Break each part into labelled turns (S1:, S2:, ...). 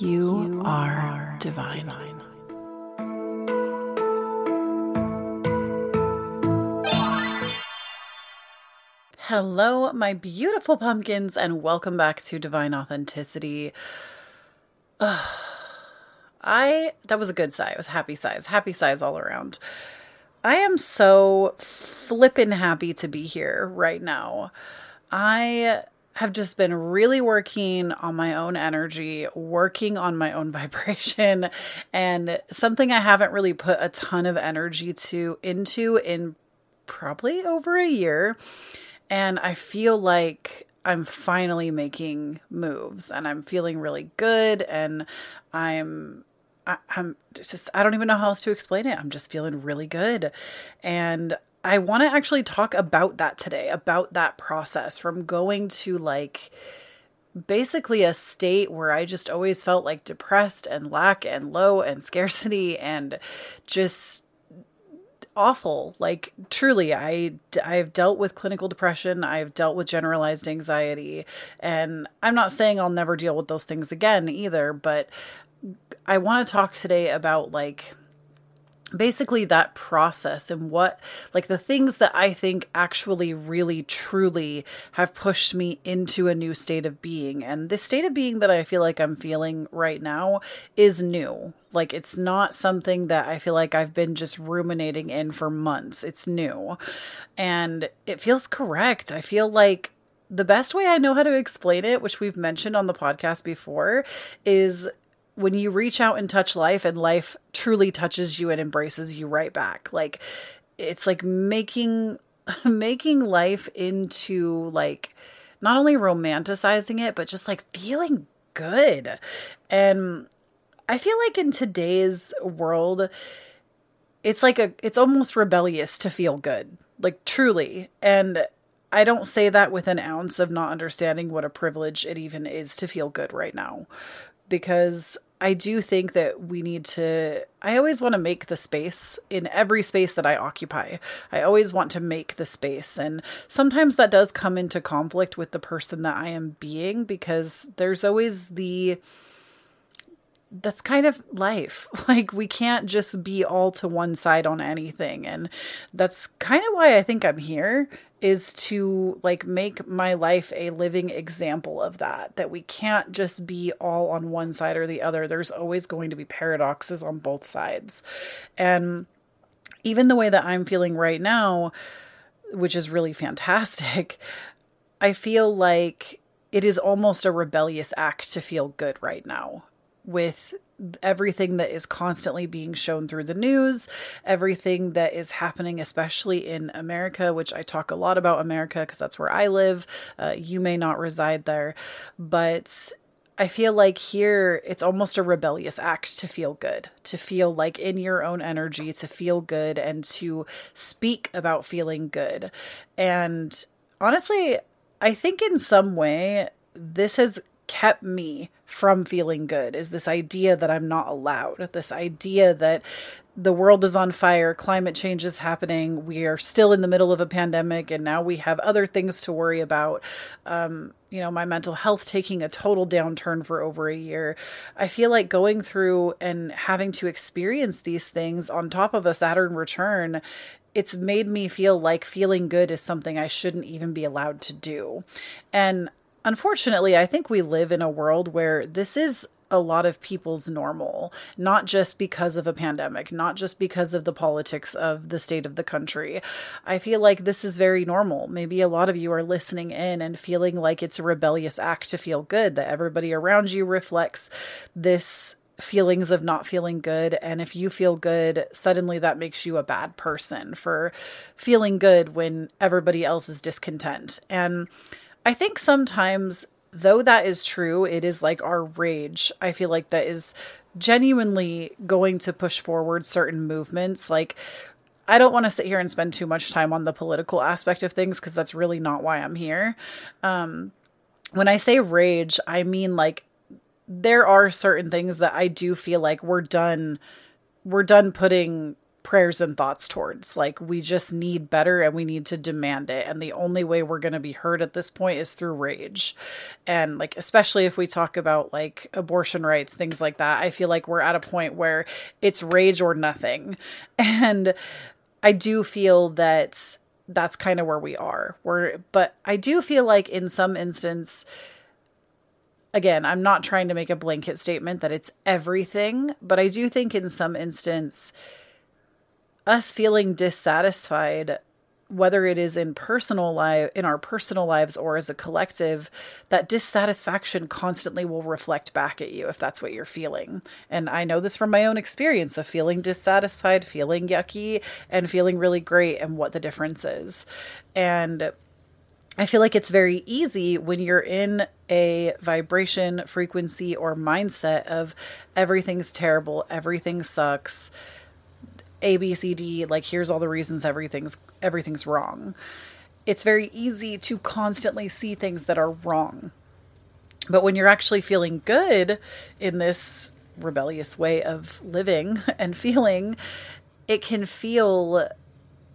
S1: You, are, divine. Hello, my beautiful pumpkins, and welcome back to Divine Authenticity. Ugh. I that was a good sigh. It was happy sighs, happy sighs all around. I am so flippin' happy to be here right now. I have just been really working on my own energy, working on my own vibration, and something I haven't really put a ton of energy to into in probably over a year. And I feel like I'm finally making moves and I'm feeling really good and I'm I, am just I don't even know how else to explain it. I'm just feeling really good. And I want to actually talk about that today, about that process from going to like basically a state where I just always felt like depressed and lack and low and scarcity and just awful. Like truly i i've dealt with clinical depression. I've dealt with generalized anxiety. And i'm not saying i'll never deal with those things again either but I want to talk today about like basically that process and what like the things that I think actually really truly have pushed me into a new state of being. And this state of being that I feel like I'm feeling right now is new. Like it's not something that I feel like I've been just ruminating in for months. It's new. And it feels correct. I feel like the best way I know how to explain it, which we've mentioned on the podcast before, is when you reach out and touch life and life truly touches you and embraces you right back like it's like making making life into like not only romanticizing it but just like feeling good. And i feel like in today's world it's like a it's almost rebellious to feel good like truly. And I don't say that with an ounce of not understanding what a privilege it even is to feel good right now. Because I do think that we need to. I always want to make the space in every space that I occupy. I always want to make the space. And sometimes that does come into conflict with the person that I am being because there's always the. That's kind of life. Like, we can't just be all to one side on anything. And that's kind of why I think I'm here is to like make my life a living example of that that we can't just be all on one side or the other. There's always going to be paradoxes on both sides. And even the way that i'm feeling right now which is really fantastic i feel like it is almost a rebellious act to feel good right now with everything that is constantly being shown through the news, everything that is happening, especially in America, which I talk a lot about America because that's where I live. Uh, you may not reside there, but I feel like here it's almost a rebellious act to feel good, to feel like in your own energy, to feel good and to speak about feeling good. And honestly, I think in some way, this has kept me from feeling good is this idea that I'm not allowed, this idea that the world is on fire, climate change is happening, we are still in the middle of a pandemic, and now we have other things to worry about. Um, you know, my mental health taking a total downturn for over a year. I feel like going through and having to experience these things on top of a Saturn return it's made me feel like feeling good is something I shouldn't even be allowed to do. And unfortunately, I think we live in a world where this is a lot of people's normal, not just because of a pandemic, not just because of the politics of the state of the country. I feel like this is very normal. Maybe a lot of you are listening in and feeling like it's a rebellious act to feel good, that everybody around you reflects this feelings of not feeling good. And if you feel good, suddenly that makes you a bad person for feeling good when everybody else is discontent. And I think sometimes though that is true, it is like our rage. I feel like that is genuinely going to push forward certain movements. Like, I don't want to sit here and spend too much time on the political aspect of things because that's really not why I'm here. Um, when I say rage, I mean like there are certain things that I do feel like we're done we're done putting prayers and thoughts towards. Like we just need better and we need to demand it. And the only way we're going to be heard at this point is through rage. And like especially if we talk about like abortion rights, things like that, I feel like we're at a point where it's rage or nothing. And I do feel that that's kind of where we are. We're but I do feel like in some instance again, I'm not trying to make a blanket statement that it's everything, but I do think in some instance, us feeling dissatisfied, whether it is in personal life, in our personal lives or as a collective, that dissatisfaction constantly will reflect back at you if that's what you're feeling. And I know this from my own experience of feeling dissatisfied, feeling yucky, and feeling really great, and what the difference is. And I feel like it's very easy when you're in a vibration, frequency, or mindset of everything's terrible, everything sucks, A, B, C, D, like here's all the reasons everything's everything's wrong. It's very easy to constantly see things that are wrong. But when you're actually feeling good in this rebellious way of living and feeling, it can feel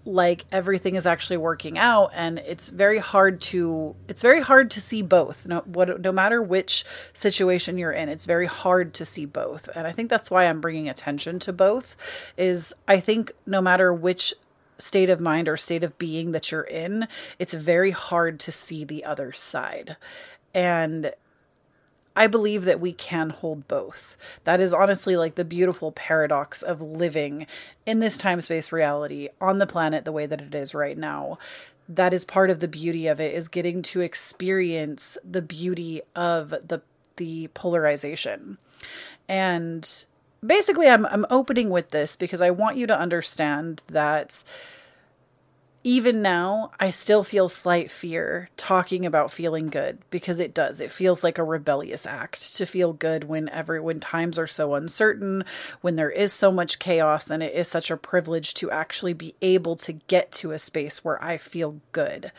S1: like everything is actually working out and it's very hard to it's very hard to see both. No what no matter which situation you're in it's very hard to see both. And i think that's why i'm bringing attention to both is i think no matter which state of mind or state of being that you're in it's very hard to see the other side. And I believe that we can hold both. That is honestly like the beautiful paradox of living in this time space reality on the planet the way that it is right now. That is part of the beauty of it is getting to experience the beauty of the the polarization. And basically I'm I'm opening with this because I want you to understand that even now, I still feel slight fear talking about feeling good because it does. It feels like a rebellious act to feel good whenever when times are so uncertain, when there is so much chaos, and it is such a privilege to actually be able to get to a space where I feel good.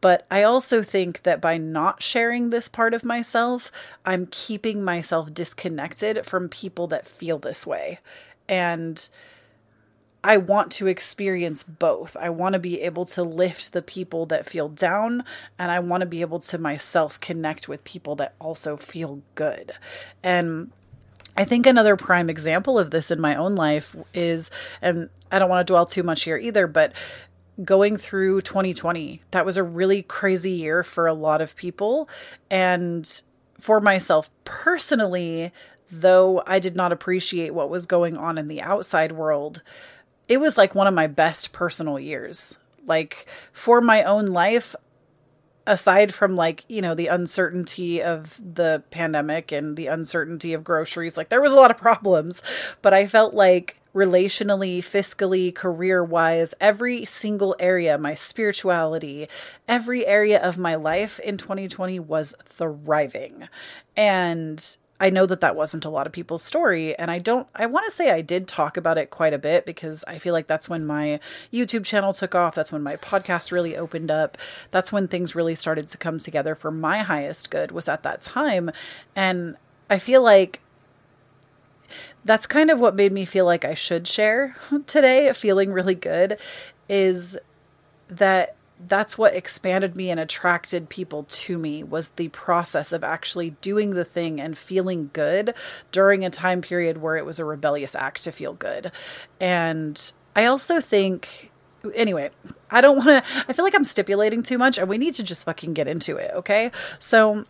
S1: But I also think that by not sharing this part of myself, I'm keeping myself disconnected from people that feel this way. And I want to experience both. I want to be able to lift the people that feel down, and I want to be able to myself connect with people that also feel good. And I think another prime example of this in my own life is, and I don't want to dwell too much here either, but going through 2020, that was a really crazy year for a lot of people. And for myself personally, though I did not appreciate what was going on in the outside world, it was like one of my best personal years. Like for my own life, aside from like, you know, the uncertainty of the pandemic and the uncertainty of groceries, like there was a lot of problems, but I felt like relationally, fiscally, career wise, every single area, my spirituality, every area of my life in 2020 was thriving. And I know that that wasn't a lot of people's story. And I don't, I want to say I did talk about it quite a bit because I feel like that's when my YouTube channel took off. That's when my podcast really opened up. That's when things really started to come together for my highest good, was at that time. And I feel like that's kind of what made me feel like I should share today, feeling really good, is that that's what expanded me and attracted people to me was the process of actually doing the thing and feeling good during a time period where it was a rebellious act to feel good. And I also think anyway, I don't want to I feel like I'm stipulating too much and we need to just fucking get into it, okay? So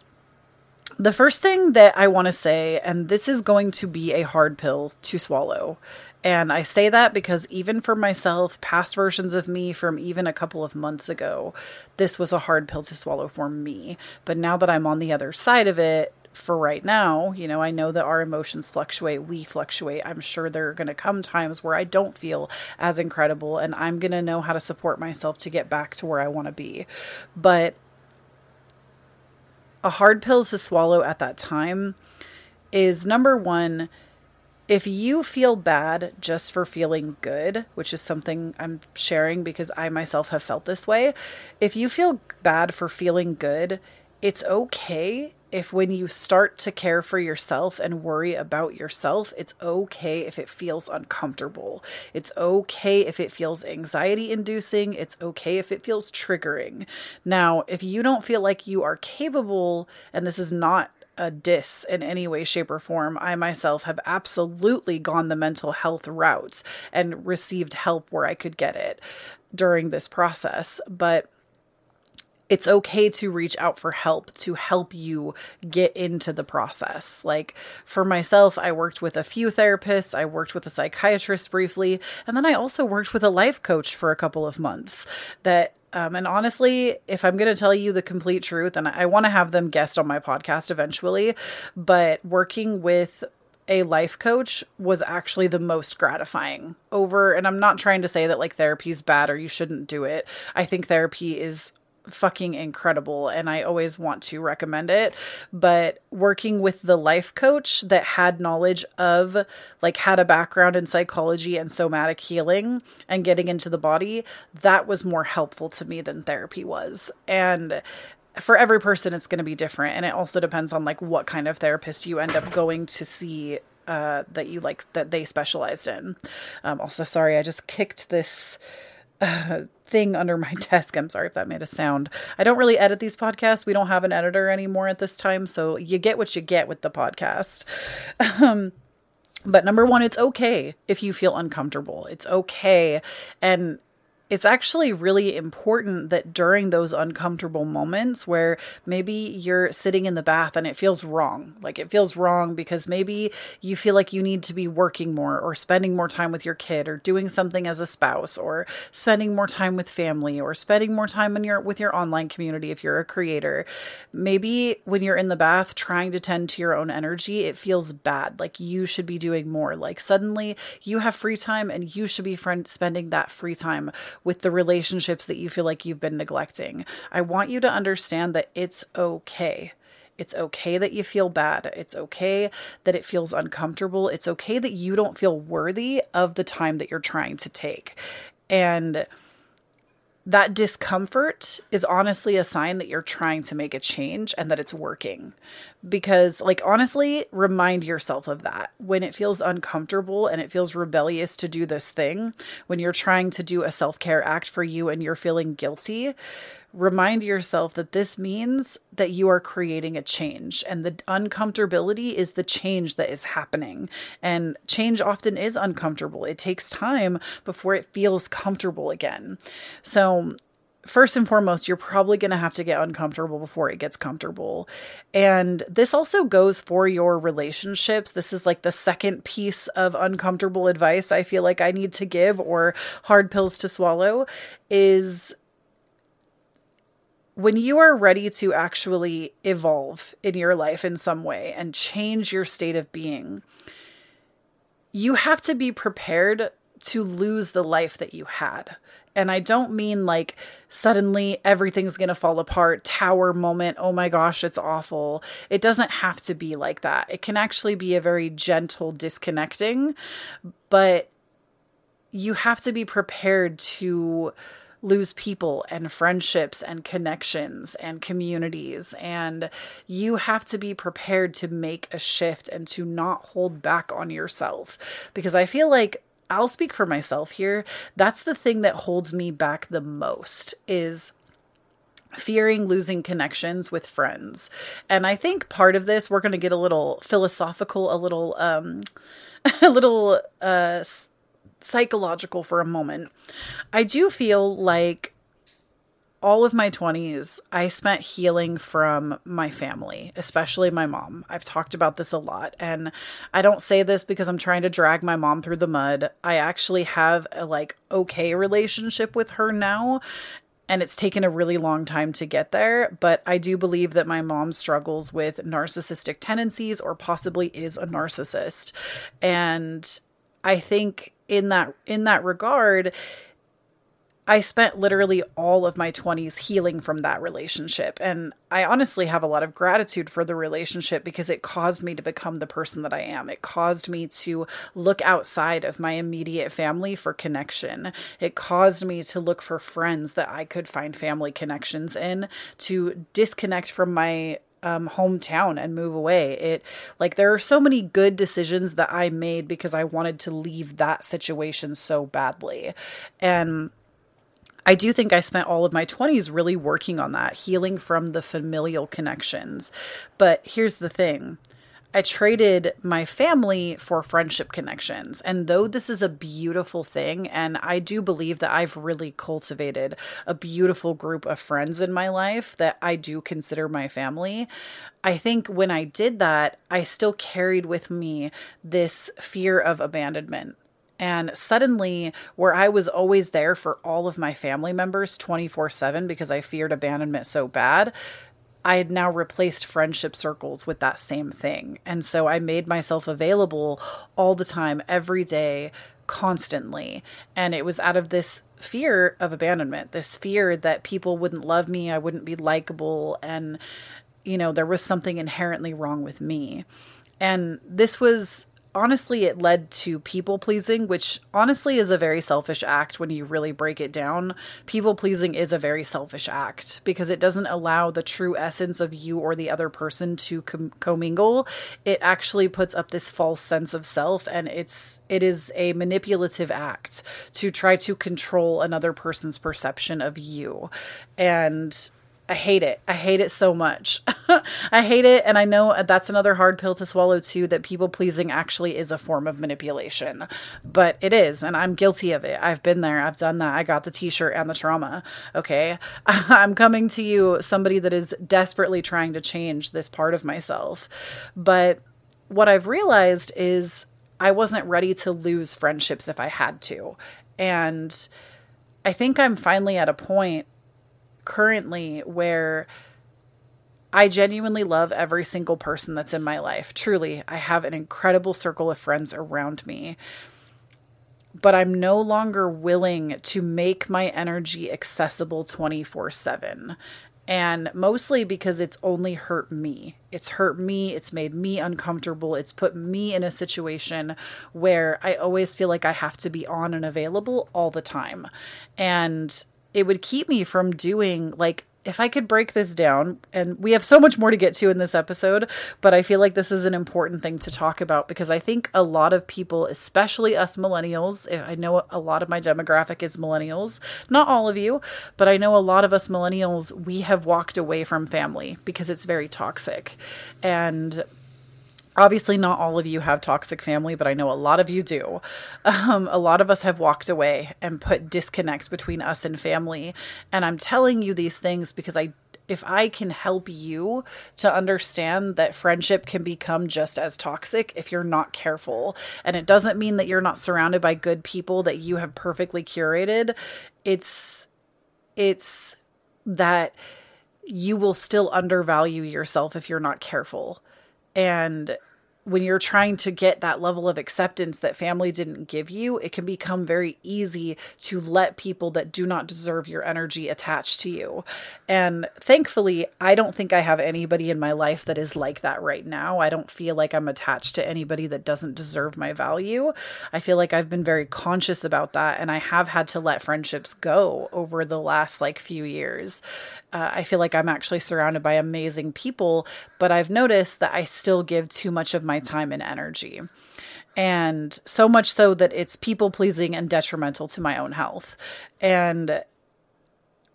S1: the first thing that I want to say, and this is going to be a hard pill to swallow, and I say that because even for myself, past versions of me from even a couple of months ago, this was a hard pill to swallow for me. But now that I'm on the other side of it, for right now, you know, I know that our emotions fluctuate, we fluctuate. I'm sure there are going to come times where I don't feel as incredible, and I'm going to know how to support myself to get back to where I want to be. But a hard pill to swallow at that time is number one, if you feel bad just for feeling good, which is something I'm sharing because I myself have felt this way, if you feel bad for feeling good, it's okay if when you start to care for yourself and worry about yourself, it's okay if it feels uncomfortable. It's okay if it feels anxiety inducing. It's okay if it feels triggering. Now, if you don't feel like you are capable, and this is not a diss in any way, shape, or form. I myself have absolutely gone the mental health routes and received help where I could get it during this process. But it's okay to reach out for help to help you get into the process. Like for myself, I worked with a few therapists, I worked with a psychiatrist briefly, and then I also worked with a life coach for a couple of months. That um, and honestly, if I'm going to tell you the complete truth, and I want to have them guest on my podcast eventually, but working with a life coach was actually the most gratifying over and I'm not trying to say that like therapy is bad or you shouldn't do it. I think therapy is fucking incredible and I always want to recommend it. But working with the life coach that had knowledge of, like, had a background in psychology and somatic healing and getting into the body, that was more helpful to me than therapy was. And for every person, it's going to be different. And it also depends on, like, what kind of therapist you end up going to see uh, that you like that they specialized in. Um, also, sorry, I just kicked this uh, thing under my desk. I'm sorry if that made a sound. I don't really edit these podcasts. We don't have an editor anymore at this time, so you get what you get with the podcast. Um, but number one, it's okay if you feel uncomfortable. It's okay. And it's actually really important that during those uncomfortable moments where maybe you're sitting in the bath and it feels wrong, like it feels wrong because maybe you feel like you need to be working more or spending more time with your kid or doing something as a spouse or spending more time with family or spending more time in your with your online community if you're a creator. Maybe when you're in the bath trying to tend to your own energy, it feels bad, like you should be doing more. Like suddenly you have free time and you should be friend spending that free time with the relationships that you feel like you've been neglecting. I want you to understand that it's okay. It's okay that you feel bad. It's okay that it feels uncomfortable. It's okay that you don't feel worthy of the time that you're trying to take. And that discomfort is honestly a sign that you're trying to make a change and that it's working. Because, like, honestly, remind yourself of that. When it feels uncomfortable and it feels rebellious to do this thing, when you're trying to do a self care act for you and you're feeling guilty, remind yourself that this means that you are creating a change and the uncomfortability is the change that is happening and change often is uncomfortable it takes time before it feels comfortable again so first and foremost, you're probably going to have to get uncomfortable before it gets comfortable. And this also goes for your relationships. This is like the second piece of uncomfortable advice I feel like I need to give or hard pills to swallow is when you are ready to actually evolve in your life in some way and change your state of being, you have to be prepared to lose the life that you had. And I don't mean like suddenly everything's going to fall apart, tower moment, oh my gosh, it's awful. It doesn't have to be like that. It can actually be a very gentle disconnecting, but you have to be prepared to lose people and friendships and connections and communities. And you have to be prepared to make a shift and to not hold back on yourself. Because I feel like I'll speak for myself here. That's the thing that holds me back the most is fearing losing connections with friends. And I think part of this we're going to get a little philosophical, a little um a little uh psychological for a moment. I do feel like all of my 20s, I spent healing from my family, especially my mom. I've talked about this a lot. And I don't say this because I'm trying to drag my mom through the mud. I actually have a like okay relationship with her now. And it's taken a really long time to get there. But I do believe that my mom struggles with narcissistic tendencies or possibly is a narcissist. And I think in that in that regard I spent literally all of my 20s healing from that relationship. And I honestly have a lot of gratitude for the relationship because it caused me to become the person that I am. It caused me to look outside of my immediate family for connection. It caused me to look for friends that I could find family connections in, to disconnect from my um, hometown and move away. It like there are so many good decisions that I made because I wanted to leave that situation so badly. And I do think I spent all of my 20s really working on that, healing from the familial connections. But here's the thing I traded my family for friendship connections. And though this is a beautiful thing, and I do believe that I've really cultivated a beautiful group of friends in my life that I do consider my family, I think when I did that, I still carried with me this fear of abandonment and suddenly, where I was always there for all of my family members 24 7 because I feared abandonment so bad, I had now replaced friendship circles with that same thing. And so I made myself available all the time, every day, constantly. And it was out of this fear of abandonment, this fear that people wouldn't love me, I wouldn't be likable, and, you know, there was something inherently wrong with me. And this was honestly, it led to people pleasing, which honestly is a very selfish act when you really break it down. People pleasing is a very selfish act because it doesn't allow the true essence of you or the other person to com- commingle. It actually puts up this false sense of self, and it's it is a manipulative act to try to control another person's perception of you. And I hate it. I hate it so much. I hate it. And I know that's another hard pill to swallow too that people pleasing actually is a form of manipulation. But it is. And I'm guilty of it. I've been there. I've done that. I got the t shirt and the trauma. Okay. I'm coming to you, somebody that is desperately trying to change this part of myself. But what I've realized is I wasn't ready to lose friendships if I had to. And I think I'm finally at a point currently where I genuinely love every single person that's in my life. Truly, I have an incredible circle of friends around me. But I'm no longer willing to make my energy accessible 24 7. And mostly because it's only hurt me. It's hurt me. It's made me uncomfortable. It's put me in a situation where I always feel like I have to be on and available all the time. And it would keep me from doing like if I could break this down, and we have so much more to get to in this episode, but I feel like this is an important thing to talk about because I think a lot of people, especially us millennials, eh, I know a lot of my demographic is millennials, not all of you, but I know a lot of us millennials, we have walked away from family because it's very toxic. And Obviously, not all of you have toxic family, but I know a lot of you do. Um, a lot of us have walked away and put disconnects between us and family. And I'm telling you these things because I if I can help you to understand that friendship can become just as toxic if you're not careful. And it doesn't mean that you're not surrounded by good people that you have perfectly curated. It's it's that you will still undervalue yourself if you're not careful. And when you're trying to get that level of acceptance that family didn't give you, it can become very easy to let people that do not deserve your energy attach to you. And thankfully, I don't think I have anybody in my life that is like that right now. I don't feel like I'm attached to anybody that doesn't deserve my value. I feel like I've been very conscious about that and I have had to let friendships go over the last like few years. Uh, I feel like I'm actually surrounded by amazing people, but I've noticed that I still give too much of my time and energy. And so much so that it's people pleasing and detrimental to my own health. And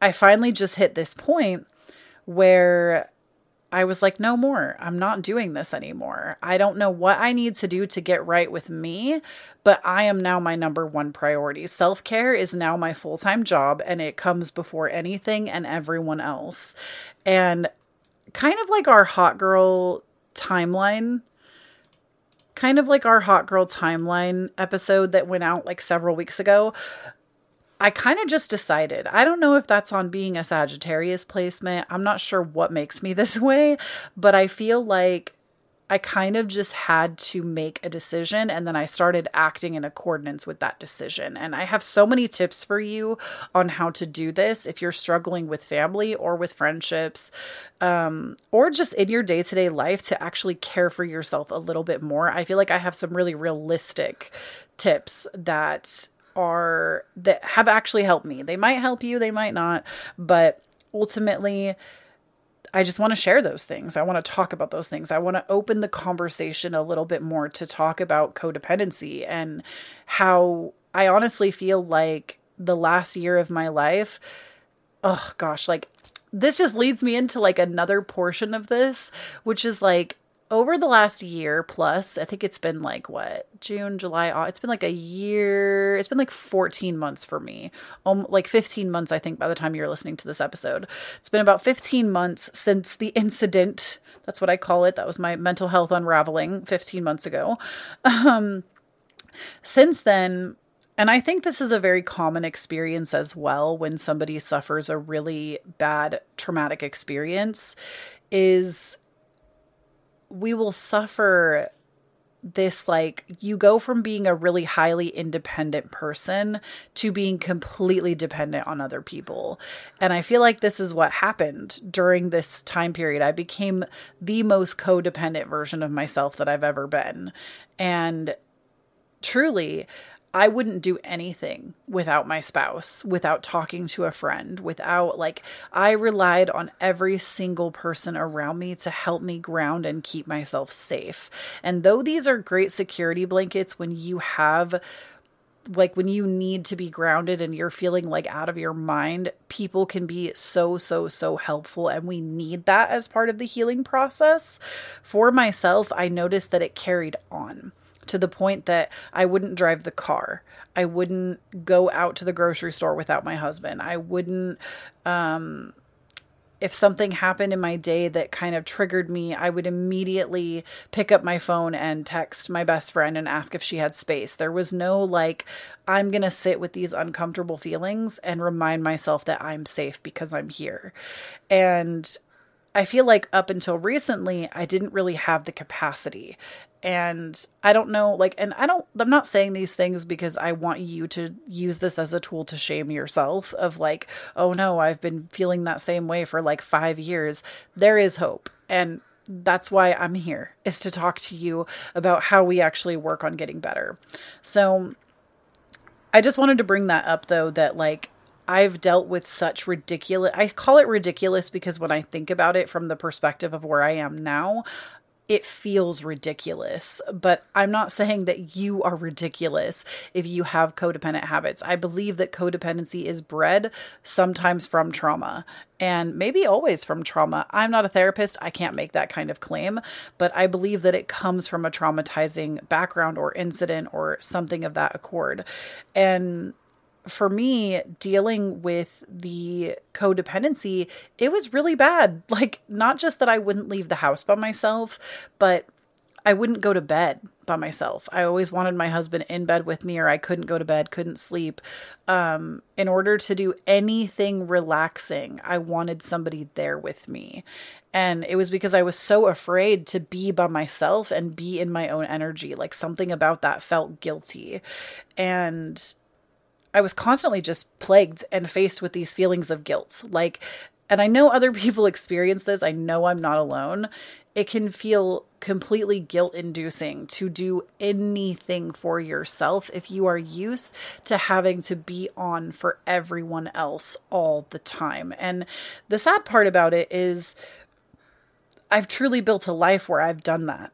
S1: I finally just hit this point where I was like, no more. I'm not doing this anymore. I don't know what I need to do to get right with me, but I am now my number one priority. Self care is now my full time job and it comes before anything and everyone else. And kind of like our hot girl timeline, kind of like our hot girl timeline episode that went out like several weeks ago. I kind of just decided. I don't know if that's on being a Sagittarius placement. I'm not sure what makes me this way, but I feel like I kind of just had to make a decision and then I started acting in accordance with that decision. And I have so many tips for you on how to do this if you're struggling with family or with friendships um, or just in your day to day life to actually care for yourself a little bit more. I feel like I have some really realistic tips that are that have actually helped me. They might help you, they might not, but ultimately I just want to share those things. I want to talk about those things. I want to open the conversation a little bit more to talk about codependency and how I honestly feel like the last year of my life, oh gosh, like this just leads me into like another portion of this, which is like over the last year plus, I think it's been like what June, July, it's been like a year. It's been like 14 months for me, um, like 15 months, I think, by the time you're listening to this episode. It's been about 15 months since the incident. That's what I call it. That was my mental health unraveling 15 months ago. Um, since then, and I think this is a very common experience as well when somebody suffers a really bad traumatic experience is we will suffer this like you go from being a really highly independent person to being completely dependent on other people. And I feel like this is what happened during this time period. I became the most codependent version of myself that I've ever been. And truly, I wouldn't do anything without my spouse, without talking to a friend, without like, I relied on every single person around me to help me ground and keep myself safe. And though these are great security blankets when you have like when you need to be grounded and you're feeling like out of your mind, people can be so, so, so helpful. And we need that as part of the healing process. For myself, I noticed that it carried on to the point that I wouldn't drive the car. I wouldn't go out to the grocery store without my husband. I wouldn't um if something happened in my day that kind of triggered me, I would immediately pick up my phone and text my best friend and ask if she had space. There was no like, I'm going to sit with these uncomfortable feelings and remind myself that I'm safe because I'm here. And I feel like up until recently, I didn't really have the capacity. And i don't know like and i don't i'm not saying these things because i want you to use this as a tool to shame yourself of like oh no i've been feeling that same way for like 5 years. There is hope. And that's why i'm here is to talk to you about how we actually work on getting better. So i just wanted to bring that up though that like I've dealt with such ridiculous I call it ridiculous because when I think about it from the perspective of where I am now, it feels ridiculous. But I'm not saying that you are ridiculous if you have codependent habits. I believe that codependency is bred sometimes from trauma and maybe always from trauma. I'm not a therapist, I can't make that kind of claim, but I believe that it comes from a traumatizing background or incident or something of that accord. And for me, dealing with the codependency, it was really bad. Like, not just that I wouldn't leave the house by myself, but I wouldn't go to bed by myself. I always wanted my husband in bed with me, or I couldn't go to bed, couldn't sleep. Um, in order to do anything relaxing, I wanted somebody there with me. And it was because I was so afraid to be by myself and be in my own energy. Like something about that felt guilty. And I was constantly just plagued and faced with these feelings of guilt. Like, and I know other people experience this. I know I'm not alone. It can feel completely guilt inducing to do anything for yourself if you are used to having to be on for everyone else all the time. And the sad part about it is, I've truly built a life where I've done that.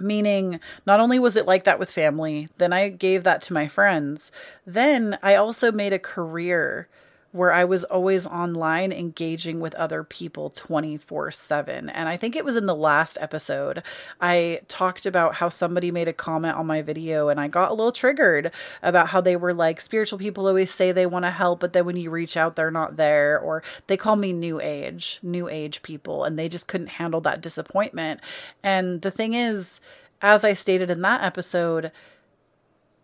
S1: Meaning, not only was it like that with family, then I gave that to my friends. Then I also made a career where I was always online engaging with other people 24 7. And I think it was in the last episode, I talked about how somebody made a comment on my video and I got a little triggered about how they were like, spiritual people always say they want to help, but then when you reach out, they're not there. Or they call me new age, new age people, and they just couldn't handle that disappointment. And the thing is, as I stated in that episode,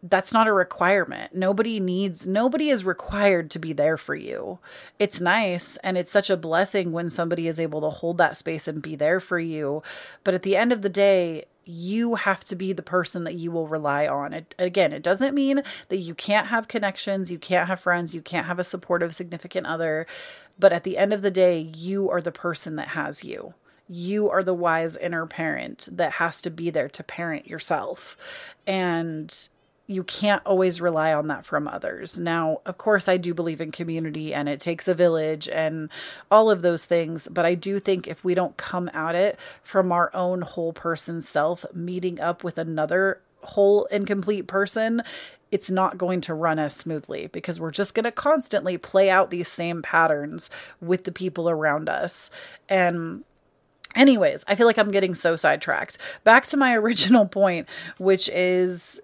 S1: that's not a requirement. Nobody needs, nobody is required to be there for you. It's nice and it's such a blessing when somebody is able to hold that space and be there for you. But at the end of the day, you have to be the person that you will rely on. It, again, it doesn't mean that you can't have connections, you can't have friends, you can't have a supportive significant other. But at the end of the day, you are the person that has you you are the wise inner parent that has to be there to parent yourself. And you can't always rely on that from others. Now, of course, I do believe in community and it takes a village and all of those things, but I do think if we don't come at it from our own whole person self, meeting up with another whole and complete person, it's not going to run as smoothly because we're just going to constantly play out these same patterns with the people around us. And Anyways, I feel like I'm getting so sidetracked. Back to my original point, which is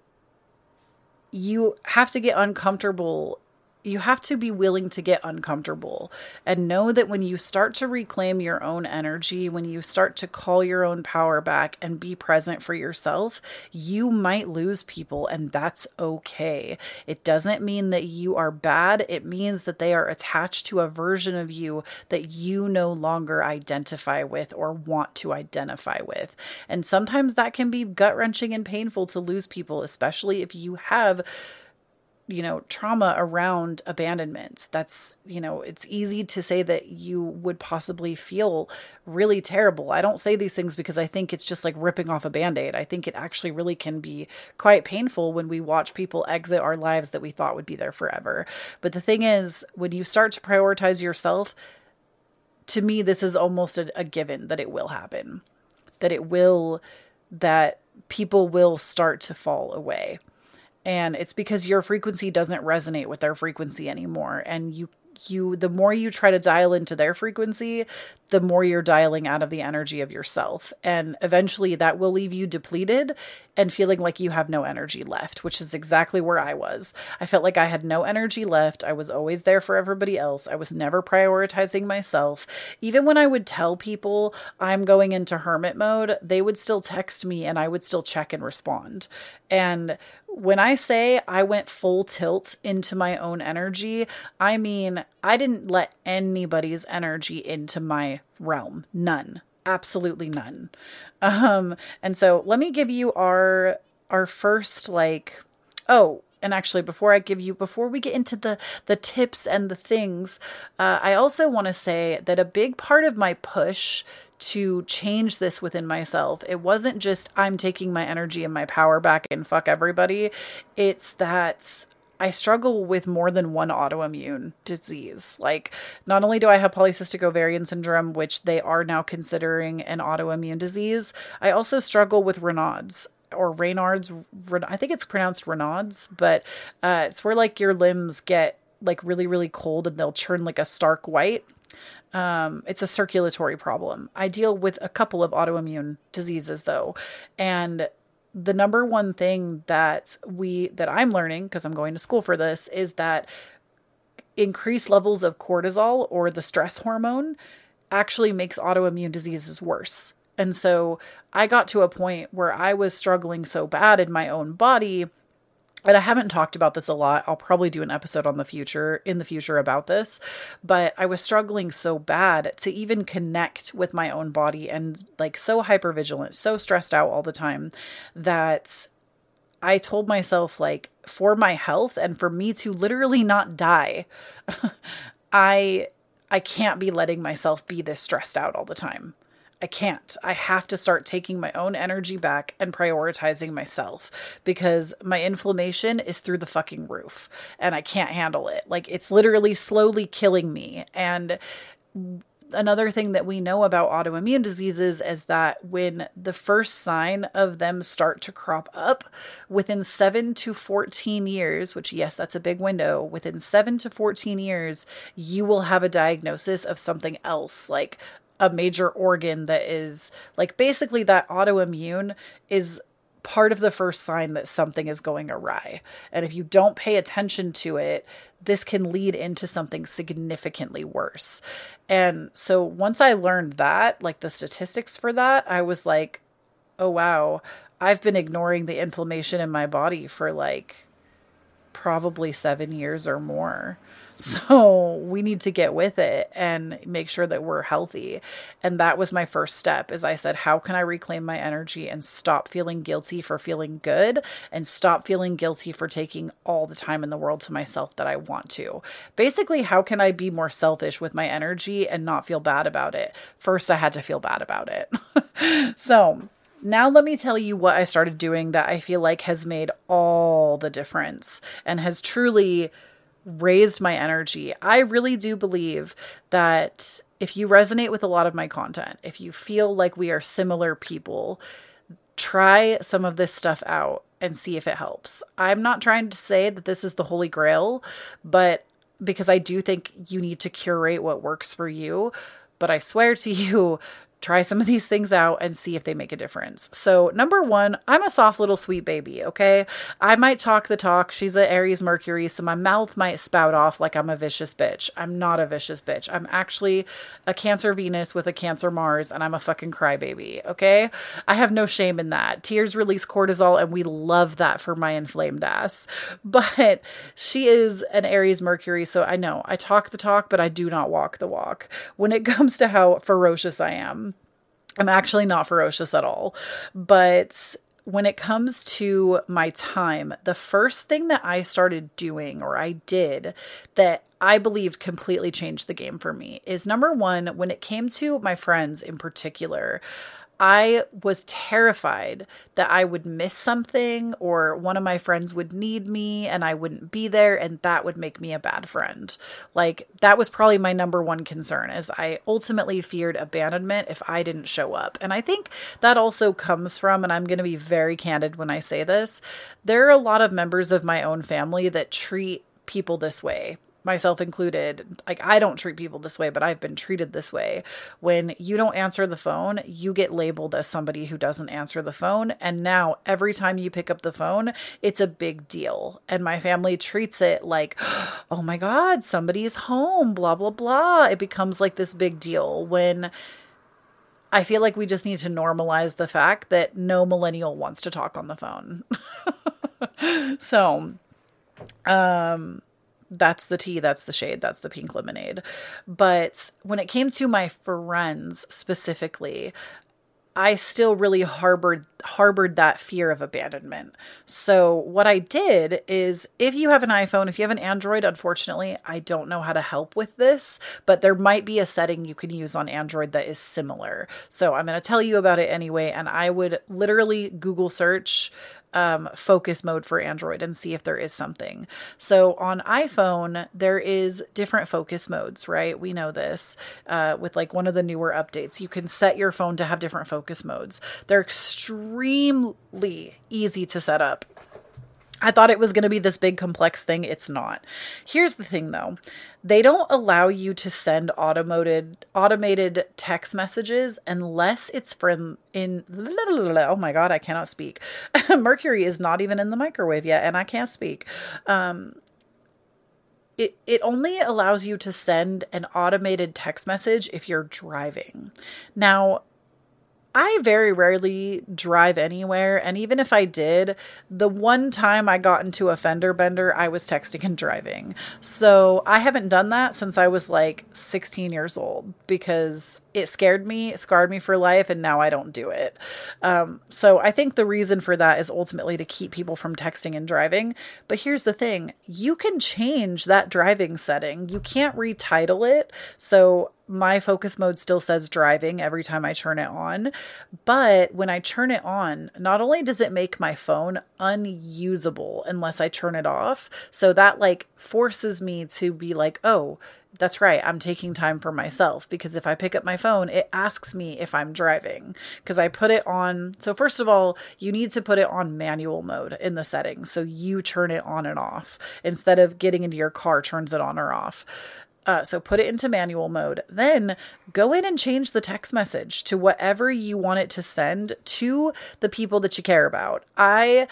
S1: you have to get uncomfortable you have to be willing to get uncomfortable and know that when you start to reclaim your own energy, when you start to call your own power back and be present for yourself, you might lose people, and that's okay. It doesn't mean that you are bad, it means that they are attached to a version of you that you no longer identify with or want to identify with. And sometimes that can be gut wrenching and painful to lose people, especially if you have you know trauma around abandonment that's you know it's easy to say that you would possibly feel really terrible. I don't say these things because i think it's just like ripping off a band-aid. I think it actually really can be quite painful when we watch people exit our lives that we thought would be there forever. But the thing is when you start to prioritize yourself to me this is almost a, a given that it will happen that it will that people will start to fall away and it's because your frequency doesn't resonate with their frequency anymore. And you you the more you try to dial into their frequency the more you're dialing out of the energy of yourself. And eventually that will leave you depleted and feeling like you have no energy left which is exactly where I was. I felt like I had no energy left. I was always there for everybody else. I was never prioritizing myself. Even when I would tell people I'm going into hermit mode they would still text me and I would still check and respond. And when I say I went full tilt into my own energy, I mean I didn't let anybody's energy into my realm. None. Absolutely none. Um and so let me give you our our first like oh and actually before i give you before we get into the the tips and the things uh, i also want to say that a big part of my push to change this within myself. It wasn't just I'm taking my energy and my power back and fuck everybody. It's that I struggle with more than one autoimmune disease. Like, not only do I have polycystic ovarian syndrome, which they are now considering an autoimmune disease, I also struggle with Raynaud's or Raynaud's. I think it's pronounced Raynaud's, but uh, it's where like your limbs get like really, really cold and they'll turn like a stark white. Um, it's a circulatory problem. I deal with a couple of autoimmune diseases though, and the number one thing that we that I'm learning because I'm going to school for this is that increased levels of cortisol or the stress hormone actually makes autoimmune diseases worse. And so I got to a point where I was struggling so bad in my own body and I haven't talked about this a lot. I'll probably do an episode on the future in the future about this, but I was struggling so bad to even connect with my own body and like so hyper vigilant, so stressed out all the time that I told myself like for my health and for me to literally not die, I I can't be letting myself be this stressed out all the time. I can't. I have to start taking my own energy back and prioritizing myself because my inflammation is through the fucking roof and I can't handle it. Like it's literally slowly killing me. And another thing that we know about autoimmune diseases is that when the first sign of them start to crop up within 7 to 14 years which yes that's a big window within 7 to 14 years you will have a diagnosis of something else like a major organ that is like basically that autoimmune is part of the first sign that something is going awry. And if you don't pay attention to it, this can lead into something significantly worse. And so once I learned that, like the statistics for that, I was like, oh wow, I've been ignoring the inflammation in my body for like probably seven years or more. So we need to get with it and make sure that we're healthy. And that was my first step is I said, how can I reclaim my energy and stop feeling guilty for feeling good and stop feeling guilty for taking all the time in the world to myself that I want to? Basically, how can I be more selfish with my energy and not feel bad about it? First, I had to feel bad about it. so now, let me tell you what I started doing that I feel like has made all the difference and has truly raised my energy. I really do believe that if you resonate with a lot of my content, if you feel like we are similar people, try some of this stuff out and see if it helps. I'm not trying to say that this is the holy grail, but because I do think you need to curate what works for you. But I swear to you, try some of these things out and see if they make a difference. So, number one, I'm a soft little sweet baby, okay? I might talk the talk. She's an Aries Mercury, so my mouth might spout off like I'm a vicious bitch. I'm not a vicious bitch. I'm actually a Cancer Venus with a Cancer Mars, and I'm a fucking crybaby, okay? I have no shame in that. Tears release cortisol, and we love that for my inflamed ass. But she is an Aries Mercury, so I know I talk the talk, but I do not walk the walk when it comes to how ferocious I am. I'm actually not ferocious at all. But when it comes to my time, the first thing that I started doing or I did that I believed completely changed the game for me is number one, when it came to my friends in particular, I was terrified that I would miss something or one of my friends would need me and I wouldn't be there and that would make me a bad friend. Like that was probably my number one concern is I ultimately feared abandonment if I didn't show up. And I think that also comes from and I'm going to be very candid when I say this, there are a lot of members of my own family that treat people this way myself included, like I don't treat people this way, but I've been treated this way. When you don't answer the phone, you get labeled as somebody who doesn't answer the phone. And now every time you pick up the phone, it's a big deal. And my family treats it like, oh my God, somebody's home, blah, blah, blah. It becomes like this big deal when. I feel like we just need to normalize the fact that no millennial wants to talk on the phone. so, um, that's the tea, that's the shade, that's the pink lemonade. But when it came to my friends specifically, I still really harbored harbored that fear of abandonment. So what I did is if you have an iPhone, if you have an Android, unfortunately, I don't know how to help with this, but there might be a setting you can use on Android that is similar. So I'm going to tell you about it anyway and I would literally Google search um, focus mode for Android and see if there is something. So on iPhone, there is different focus modes, right? We know this uh, with like one of the newer updates. You can set your phone to have different focus modes. They're extremely easy to set up. I thought it was going to be this big complex thing. It's not. Here's the thing though. They don't allow you to send automated automated text messages unless it's from in oh my god, I cannot speak. Mercury is not even in the microwave yet and I can't speak. Um it, it only allows you to send an automated text message if you're driving. Now, I very rarely drive anywhere. And even if I did, the one time I got into a fender bender, I was texting and driving. So I haven't done that since I was like 16 years old because it scared me, it scarred me for life, and now I don't do it. Um, so I think the reason for that is ultimately to keep people from texting and driving. But here's the thing you can change that driving setting, you can't retitle it. So my focus mode still says driving every time I turn it on. But when I turn it on, not only does it make my phone unusable unless I turn it off, so that like forces me to be like, oh, that's right, I'm taking time for myself because if I pick up my phone, it asks me if I'm driving because I put it on. So, first of all, you need to put it on manual mode in the settings. So you turn it on and off instead of getting into your car, turns it on or off. Uh, so put it into manual mode. Then go in and change the text message to whatever you want it to send to the people that you care about. I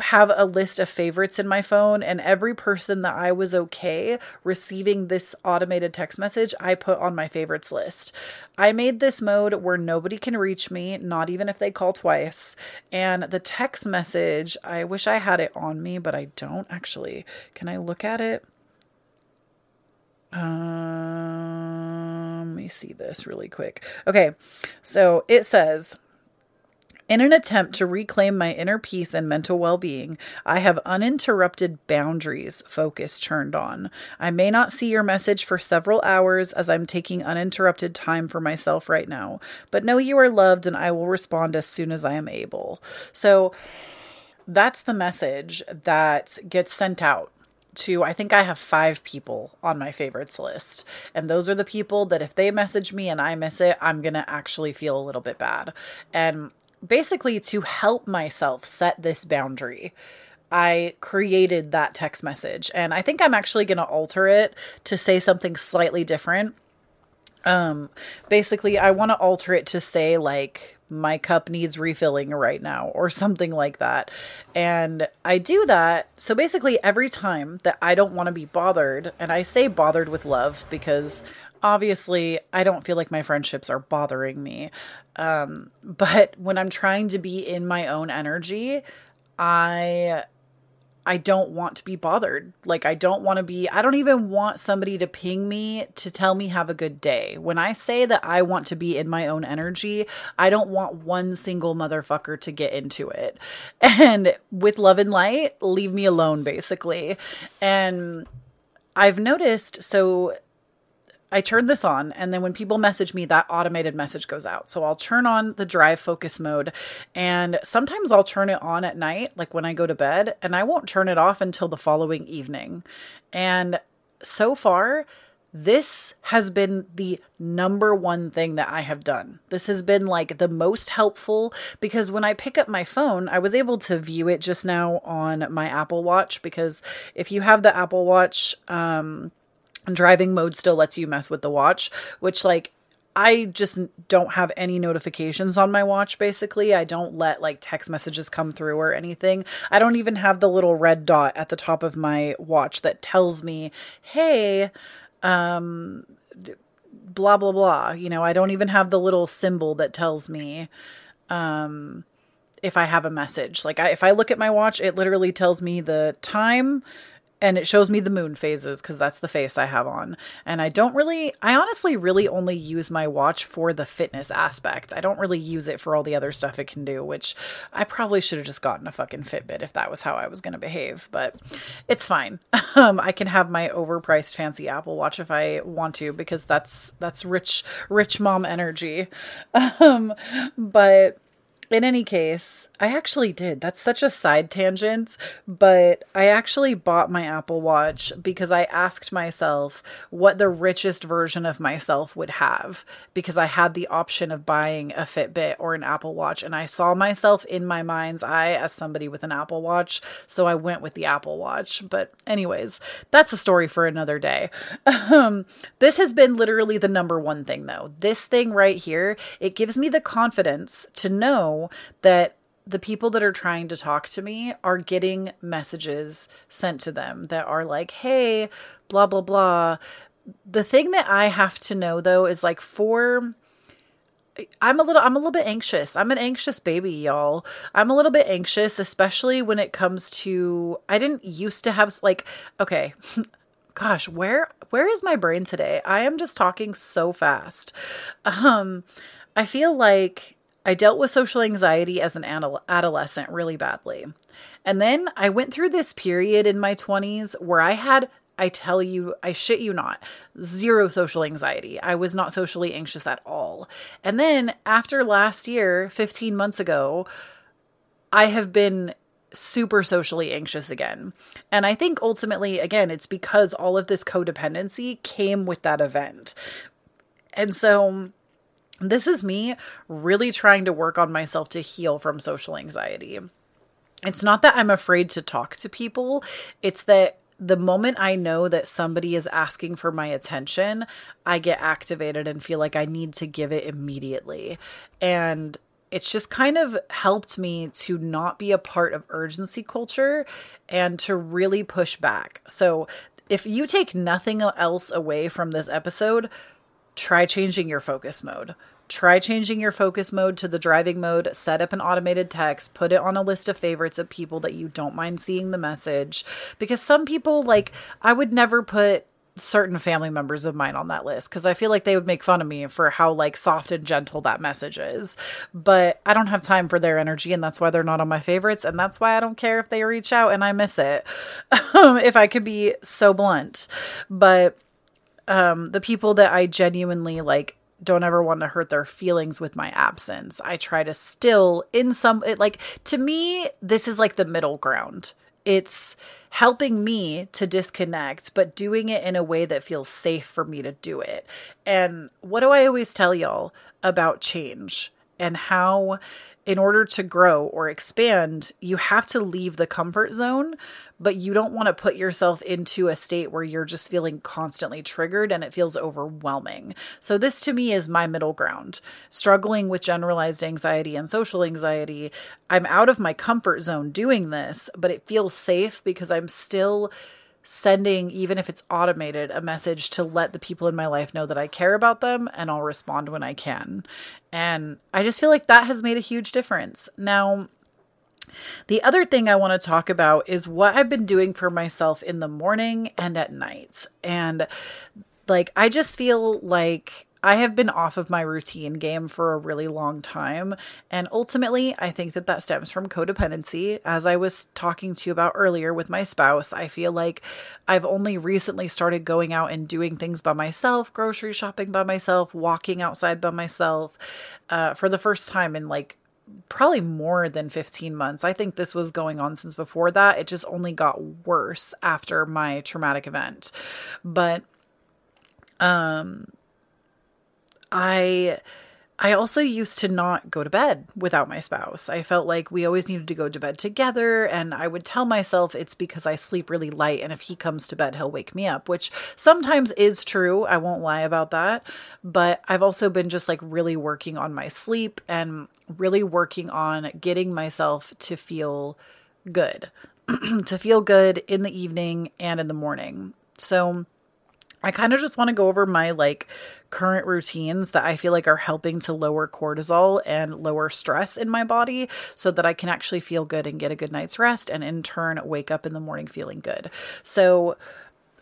S1: have a list of favorites in my phone and every person that I was okay receiving this automated text message I put on my favorites list. I made this mode where nobody can reach me, not even if they call twice. And the text message, I wish I had it on me, but I don't actually. Can I look at it? Um, let me see this really quick. Okay. So it says in an attempt to reclaim my inner peace and mental well being, I have uninterrupted boundaries focus turned on. I may not see your message for several hours as I'm taking uninterrupted time for myself right now, but know you are loved and I will respond as soon as I am able. So that's the message that gets sent out to I think I have 5 people on my favorites list. And those are the people that if they message me and I miss it, I'm going to actually feel a little bit bad. And basically to help myself set this boundary. I created that text message and I think I'm actually going to alter it to say something slightly different. Um basically I want to alter it to say like my cup needs refilling right now or something like that. And I do that. So basically every time that I don't want to be bothered and I say bothered with love because obviously I don't feel like my friendships are bothering me. Um, but when I'm trying to be in my own energy, I I don't want to be bothered. Like I don't want to be I don't even want somebody to ping me to tell me have a good day. When I say that I want to be in my own energy, I don't want one single motherfucker to get into it. And with love and light, leave me alone basically. And I've noticed so I turn this on, and then when people message me, that automated message goes out. So I'll turn on the drive focus mode, and sometimes I'll turn it on at night, like when I go to bed, and I won't turn it off until the following evening. And so far, this has been the number one thing that I have done. This has been like the most helpful because when I pick up my phone, I was able to view it just now on my Apple Watch because if you have the Apple Watch, um, driving mode still lets you mess with the watch, which like I just don't have any notifications on my watch basically. I don't let like text messages come through or anything. I don't even have the little red dot at the top of my watch that tells me, "Hey, um blah blah blah." You know, I don't even have the little symbol that tells me um if I have a message. Like I, if I look at my watch, it literally tells me the time and it shows me the moon phases because that's the face I have on. And I don't really, I honestly really only use my watch for the fitness aspect. I don't really use it for all the other stuff it can do, which I probably should have just gotten a fucking Fitbit if that was how I was going to behave, but it's fine. Um, I can have my overpriced fancy Apple Watch if I want to because that's that's rich rich mom energy. Um, but in any case, I actually did. That's such a side tangent, but I actually bought my Apple Watch because I asked myself what the richest version of myself would have because I had the option of buying a Fitbit or an Apple Watch and I saw myself in my mind's eye as somebody with an Apple Watch, so I went with the Apple Watch. But anyways, that's a story for another day. Um, this has been literally the number one thing though. This thing right here, it gives me the confidence to know that the people that are trying to talk to me are getting messages sent to them that are like, hey, blah, blah, blah. The thing that I have to know though is like for. I'm a little I'm a little bit anxious. I'm an anxious baby, y'all. I'm a little bit anxious especially when it comes to I didn't used to have like okay. Gosh, where where is my brain today? I am just talking so fast. Um I feel like I dealt with social anxiety as an adolescent really badly. And then I went through this period in my 20s where I had, I tell you, I shit you not, zero social anxiety. I was not socially anxious at all. And then after last year, 15 months ago, I have been super socially anxious again. And I think ultimately, again, it's because all of this codependency came with that event. And so this is me really trying to work on myself to heal from social anxiety. It's not that I'm afraid to talk to people, it's that the moment I know that somebody is asking for my attention, I get activated and feel like I need to give it immediately. And it's just kind of helped me to not be a part of urgency culture and to really push back. So, if you take nothing else away from this episode, try changing your focus mode. Try changing your focus mode to the driving mode, set up an automated text, put it on a list of favorites of people that you don't mind seeing the message. Because some people, like, I would never put certain family members of mine on that list because I feel like they would make fun of me for how like soft and gentle that message is. But I don't have time for their energy and that's why they're not on my favorites and that's why I don't care if they reach out and I miss it. Um, if I could be so blunt. But um the people that I genuinely like don't ever want to hurt their feelings with my absence. I try to still in some it, like to me this is like the middle ground it's helping me to disconnect, but doing it in a way that feels safe for me to do it. And what do I always tell y'all about change and how in order to grow or expand, you have to leave the comfort zone, but you don't want to put yourself into a state where you're just feeling constantly triggered and it feels overwhelming. So, this to me is my middle ground. Struggling with generalized anxiety and social anxiety, I'm out of my comfort zone doing this, but it feels safe because I'm still sending, even if it's automated, a message to let the people in my life know that I care about them and I'll respond when I can. And I just feel like that has made a huge difference. Now, the other thing I want to talk about is what I've been doing for myself in the morning and at night. And like, I just feel like I have been off of my routine game for a really long time. And ultimately, I think that that stems from codependency. As I was talking to you about earlier with my spouse, I feel like I've only recently started going out and doing things by myself, grocery shopping by myself, walking outside by myself uh, for the first time in like probably more than 15 months. I think this was going on since before that. It just only got worse after my traumatic event. But um I I also used to not go to bed without my spouse. I felt like we always needed to go to bed together. And I would tell myself it's because I sleep really light. And if he comes to bed, he'll wake me up, which sometimes is true. I won't lie about that. But I've also been just like really working on my sleep and really working on getting myself to feel good, to feel good in the evening and in the morning. So, I kind of just want to go over my like current routines that I feel like are helping to lower cortisol and lower stress in my body so that I can actually feel good and get a good night's rest and in turn wake up in the morning feeling good. So,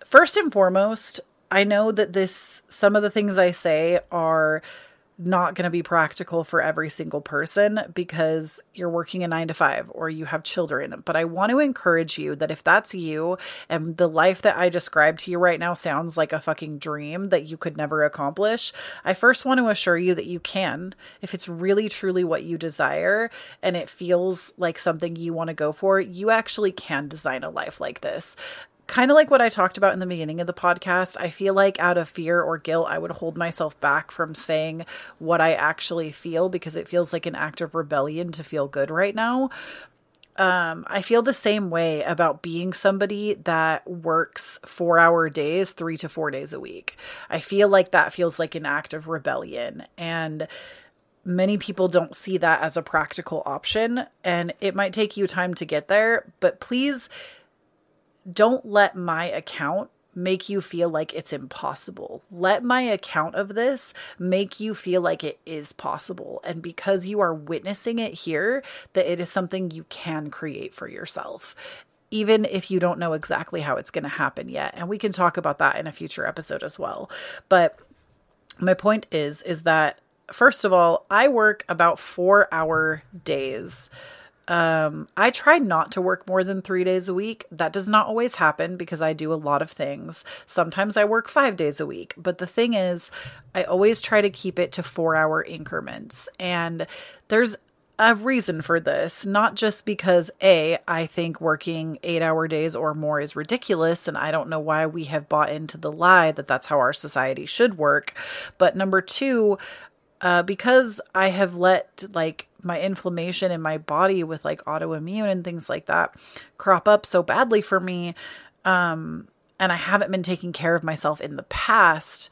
S1: first and foremost, I know that this some of the things I say are not going to be practical for every single person because you're working a nine to five or you have children. But I want to encourage you that if that's you and the life that I described to you right now sounds like a fucking dream that you could never accomplish, I first want to assure you that you can. If it's really truly what you desire and it feels like something you want to go for, you actually can design a life like this kind of like what I talked about in the beginning of the podcast, I feel like out of fear or guilt, I would hold myself back from saying what I actually feel because it feels like an act of rebellion to feel good right now. Um, I feel the same way about being somebody that works four hour days, three to four days a week. I feel like that feels like an act of rebellion. And many people don't see that as a practical option. And it might take you time to get there, but please don't let my account make you feel like it's impossible. Let my account of this make you feel like it is possible. And because you are witnessing it here, that it is something you can create for yourself. Even if you don't know exactly how it's going to happen yet. And we can talk about that in a future episode as well. But my point is, is that first of all, I work about four hour days. Um, I try not to work more than three days a week. That does not always happen because I do a lot of things. Sometimes I work five days a week. But the thing is, I always try to keep it to four hour increments. And there's a reason for this, not just because A, I think working eight hour days or more is ridiculous, and I don't know why we have bought into the lie that that's how our society should work. But number two, uh, because I have let like my inflammation in my body with like autoimmune and things like that crop up so badly for me, um, and I haven't been taking care of myself in the past.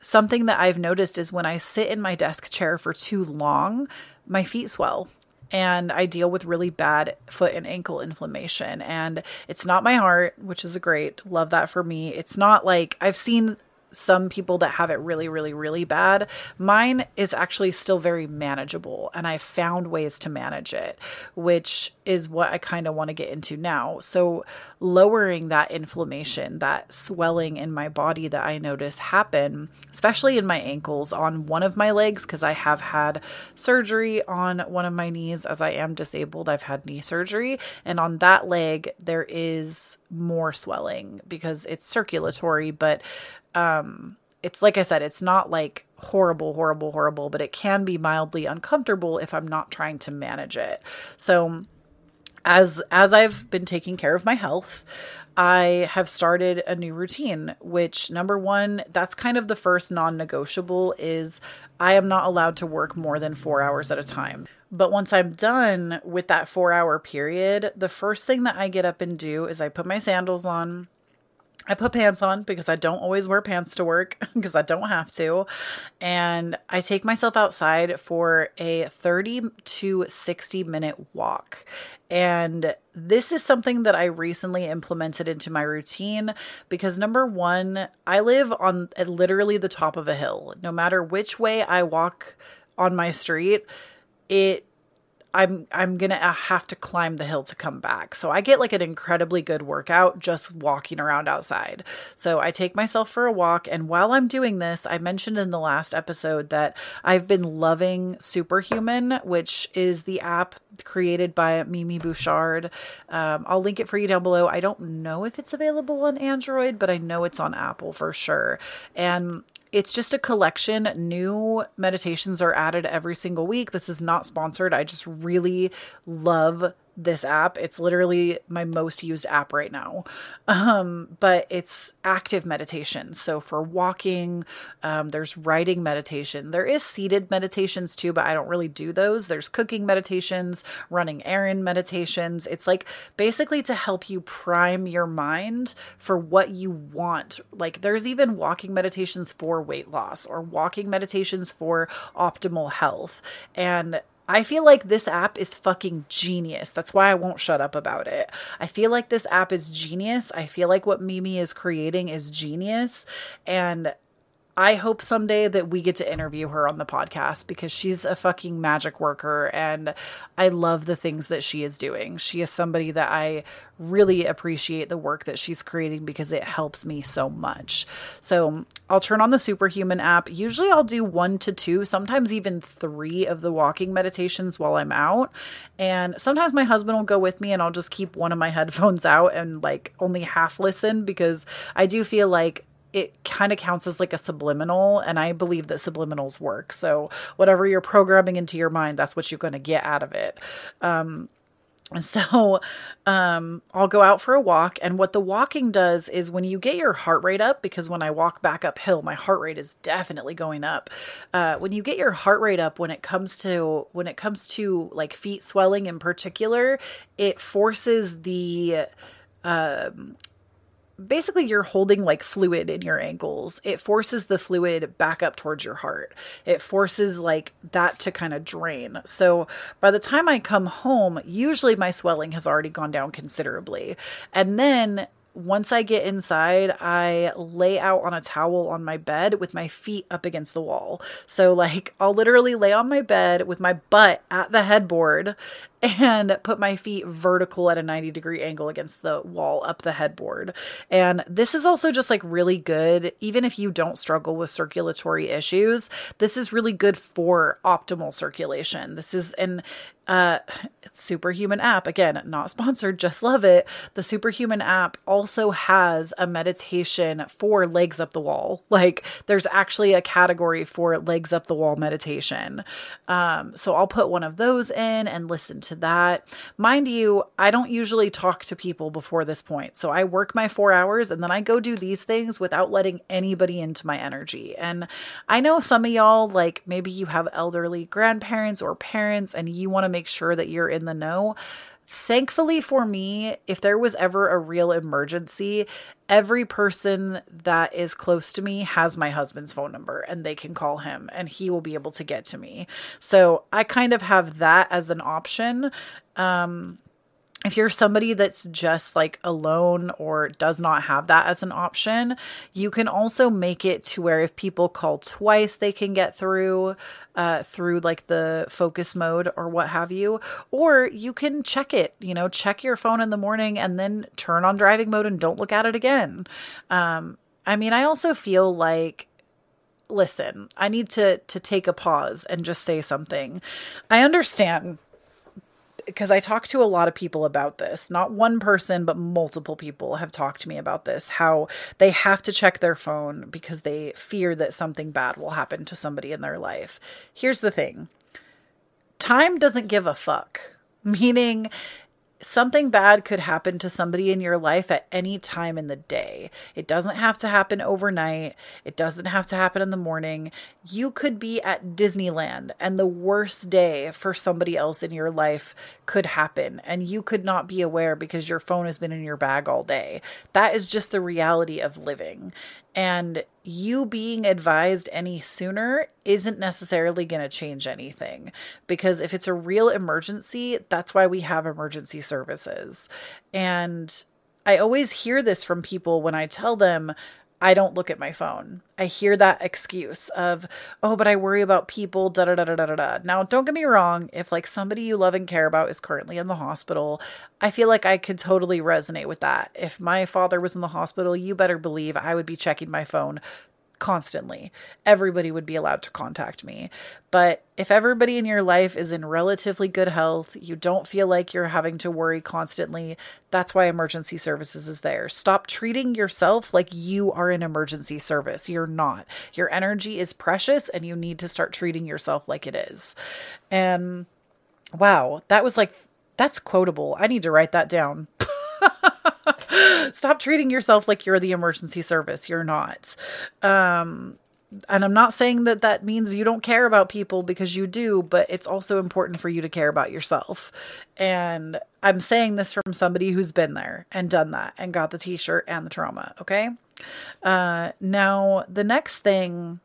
S1: something that I've noticed is when I sit in my desk chair for too long, my feet swell and I deal with really bad foot and ankle inflammation. And it's not my heart, which is a great, love that for me. It's not like I've seen some people that have it really, really, really bad. Mine is actually still very manageable, and I've found ways to manage it, which is what I kind of want to get into now. So, lowering that inflammation, that swelling in my body that I notice happen, especially in my ankles on one of my legs, because I have had surgery on one of my knees as I am disabled. I've had knee surgery, and on that leg, there is more swelling because it's circulatory, but um it's like I said, it's not like horrible, horrible, horrible, but it can be mildly uncomfortable if I'm not trying to manage it. So as as I've been taking care of my health, I have started a new routine, which number one, that's kind of the first non negotiable is I am not allowed to work more than four hours at a time. But once I'm done with that four hour period, the first thing that I get up and do is I put my sandals on. I put pants on because I don't always wear pants to work because I don't have to. And I take myself outside for a 30 to 60 minute walk. And this is something that I recently implemented into my routine because number one, I live on literally the top of a hill. No matter which way I walk on my street, it I'm I'm going to have to climb the hill to come back. So I get like an incredibly good workout just walking around outside. So I take myself for a walk and while I'm doing this, I mentioned in the last episode that I've been loving Superhuman, which is the app created by Mimi Bouchard. Um, I'll link it for you down below. I don't know if it's available on Android, but I know it's on Apple for sure. And it's just a collection. New meditations are added every single week. This is not sponsored. I just really love this app. It's literally my most used app right now. Um, but it's active meditation. So for walking, um, there's writing meditation. There is seated meditations too, but I don't really do those. There's cooking meditations, running errand meditations. It's like basically to help you prime your mind for what you want. Like there's even walking meditations for weight loss or walking meditations for optimal health. And I feel like this app is fucking genius. That's why I won't shut up about it. I feel like this app is genius. I feel like what Mimi is creating is genius. And I hope someday that we get to interview her on the podcast because she's a fucking magic worker and I love the things that she is doing. She is somebody that I really appreciate the work that she's creating because it helps me so much. So I'll turn on the Superhuman app. Usually I'll do one to two, sometimes even three of the walking meditations while I'm out. And sometimes my husband will go with me and I'll just keep one of my headphones out and like only half listen because I do feel like it kind of counts as like a subliminal and i believe that subliminals work so whatever you're programming into your mind that's what you're going to get out of it um, so um, I'll go out for a walk. And what the walking does is when you get your heart rate up, because when I walk back uphill, my heart rate is definitely going up. Uh, when you get your heart rate up, when it comes to when it comes to like feet swelling in particular, it forces the um, basically you're holding like fluid in your ankles. It forces the fluid back up towards your heart. It forces like that to kind of drain. So by the time I come home, usually my swelling has already gone down considerably. And then once I get inside, I lay out on a towel on my bed with my feet up against the wall. So, like, I'll literally lay on my bed with my butt at the headboard and put my feet vertical at a 90 degree angle against the wall up the headboard. And this is also just like really good, even if you don't struggle with circulatory issues. This is really good for optimal circulation. This is, and uh, Superhuman app, again, not sponsored, just love it. The Superhuman app also has a meditation for legs up the wall. Like there's actually a category for legs up the wall meditation. Um, so I'll put one of those in and listen to that. Mind you, I don't usually talk to people before this point. So I work my four hours and then I go do these things without letting anybody into my energy. And I know some of y'all, like maybe you have elderly grandparents or parents and you want to make sure that you're in the know Thankfully for me, if there was ever a real emergency, every person that is close to me has my husband's phone number and they can call him and he will be able to get to me. So I kind of have that as an option. Um, if you're somebody that's just like alone or does not have that as an option, you can also make it to where if people call twice, they can get through uh, through like the focus mode or what have you. Or you can check it, you know, check your phone in the morning and then turn on driving mode and don't look at it again. Um, I mean, I also feel like listen, I need to to take a pause and just say something. I understand because I talk to a lot of people about this. Not one person, but multiple people have talked to me about this how they have to check their phone because they fear that something bad will happen to somebody in their life. Here's the thing time doesn't give a fuck, meaning something bad could happen to somebody in your life at any time in the day. It doesn't have to happen overnight. It doesn't have to happen in the morning. You could be at Disneyland and the worst day for somebody else in your life could happen and you could not be aware because your phone has been in your bag all day. That is just the reality of living. And you being advised any sooner isn't necessarily going to change anything because if it's a real emergency, that's why we have emergency services. And I always hear this from people when I tell them, I don't look at my phone. I hear that excuse of, oh, but I worry about people, da da da da da da. Now, don't get me wrong. If like somebody you love and care about is currently in the hospital, I feel like I could totally resonate with that. If my father was in the hospital, you better believe I would be checking my phone constantly. Everybody would be allowed to contact me. But if everybody in your life is in relatively good health, you don't feel like you're having to worry constantly, that's why emergency services is there. Stop treating yourself like you are an emergency service. You're not. Your energy is precious and you need to start treating yourself like it is. And wow, that was like, that's quotable. I need to write that down. Stop treating yourself like you're the emergency service. You're not. Um, and I'm not saying that that means you don't care about people because you do, but it's also important for you to care about yourself. And I'm saying this from somebody who's been there and done that and got the t shirt and the trauma. Okay. Uh, now, the next thing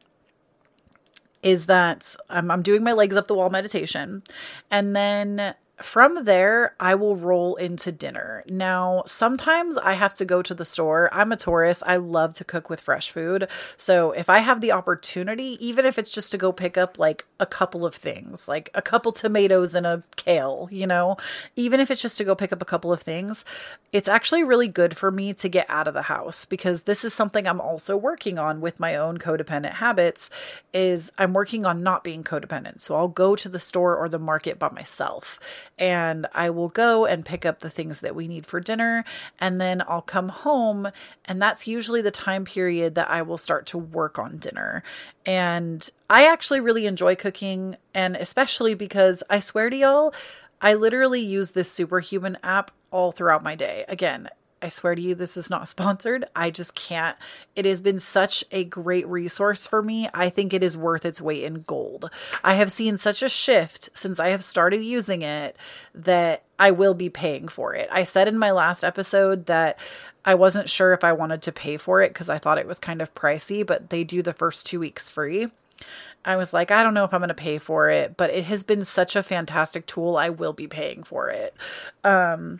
S1: is that I'm, I'm doing my legs up the wall meditation. And then from there, I will roll into dinner. Now, sometimes I have to go to the store. I'm a Taurus. I love to cook with fresh food. So, if I have the opportunity, even if it's just to go pick up like a couple of things, like a couple tomatoes and a kale, you know, even if it's just to go pick up a couple of things, it's actually really good for me to get out of the house because this is something I'm also working on with my own codependent habits is I'm working on not being codependent. So, I'll go to the store or the market by myself and I will go and pick up the things that we need for dinner. And then I'll come home. And that's usually the time period that I will start to work on dinner. And I actually really enjoy cooking. And especially because I swear to y'all, I literally use this superhuman app all throughout my day. Again, I swear to you, this is not sponsored. I just can't. It has been such a great resource for me. I think it is worth its weight in gold. I have seen such a shift since I have started using it that I will be paying for it. I said in my last episode that I wasn't sure if I wanted to pay for it because I thought it was kind of pricey, but they do the first two weeks free. I was like, I don't know if I'm going to pay for it, but it has been such a fantastic tool. I will be paying for it. Um,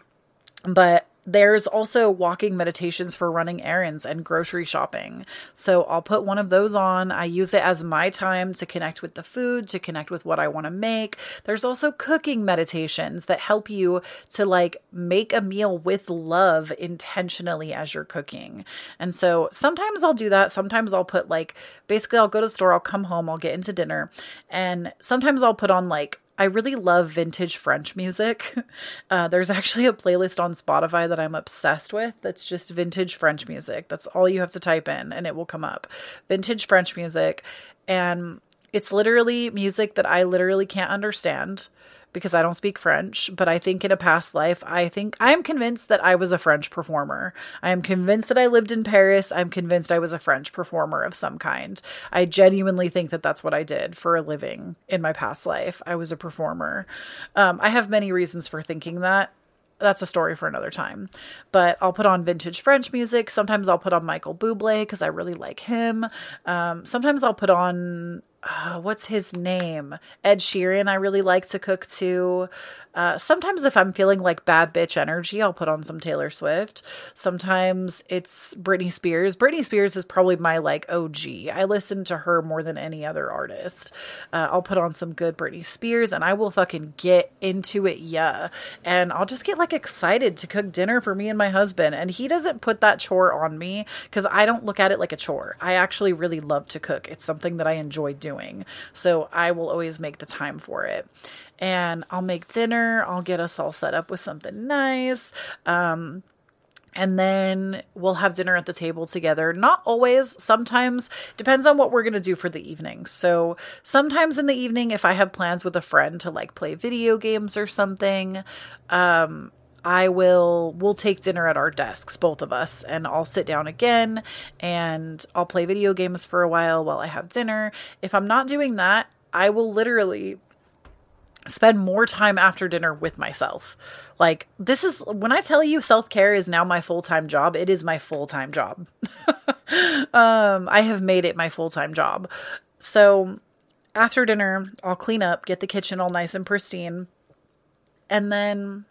S1: but there's also walking meditations for running errands and grocery shopping. So I'll put one of those on. I use it as my time to connect with the food, to connect with what I want to make. There's also cooking meditations that help you to like make a meal with love intentionally as you're cooking. And so sometimes I'll do that. Sometimes I'll put like basically I'll go to the store, I'll come home, I'll get into dinner, and sometimes I'll put on like I really love vintage French music. Uh, there's actually a playlist on Spotify that I'm obsessed with that's just vintage French music. That's all you have to type in and it will come up. Vintage French music. And it's literally music that I literally can't understand because I don't speak French, but I think in a past life, I think I am convinced that I was a French performer. I am convinced that I lived in Paris. I'm convinced I was a French performer of some kind. I genuinely think that that's what I did for a living in my past life. I was a performer. Um, I have many reasons for thinking that. that's a story for another time. But I'll put on vintage French music. Sometimes I'll put on Michael Bublé because I really like him. Um, sometimes I'll put on uh, what's his name? Ed Sheeran. I really like to cook too. Uh, sometimes, if I'm feeling like bad bitch energy, I'll put on some Taylor Swift. Sometimes it's Britney Spears. Britney Spears is probably my like OG. I listen to her more than any other artist. Uh, I'll put on some good Britney Spears and I will fucking get into it, yeah. And I'll just get like excited to cook dinner for me and my husband. And he doesn't put that chore on me because I don't look at it like a chore. I actually really love to cook, it's something that I enjoy doing. So I will always make the time for it and I'll make dinner. I'll get us all set up with something nice. Um, and then we'll have dinner at the table together. Not always, sometimes depends on what we're going to do for the evening. So, sometimes in the evening if I have plans with a friend to like play video games or something, um I will we'll take dinner at our desks both of us and I'll sit down again and I'll play video games for a while while I have dinner. If I'm not doing that, I will literally spend more time after dinner with myself. Like, this is when I tell you self care is now my full time job, it is my full time job. um, I have made it my full time job. So, after dinner, I'll clean up, get the kitchen all nice and pristine, and then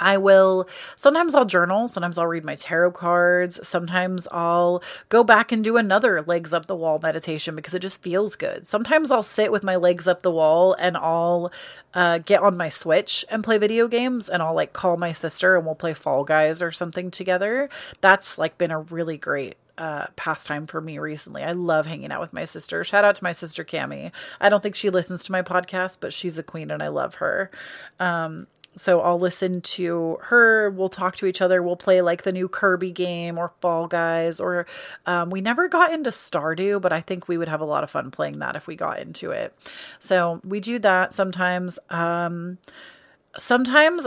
S1: I will sometimes I'll journal, sometimes I'll read my tarot cards, sometimes I'll go back and do another legs up the wall meditation because it just feels good. Sometimes I'll sit with my legs up the wall and I'll uh, get on my Switch and play video games and I'll like call my sister and we'll play Fall Guys or something together. That's like been a really great uh, pastime for me recently. I love hanging out with my sister. Shout out to my sister Cami. I don't think she listens to my podcast, but she's a queen and I love her. Um, so I'll listen to her. We'll talk to each other. We'll play like the new Kirby game or Fall Guys. Or um, we never got into Stardew, but I think we would have a lot of fun playing that if we got into it. So we do that sometimes. Um, sometimes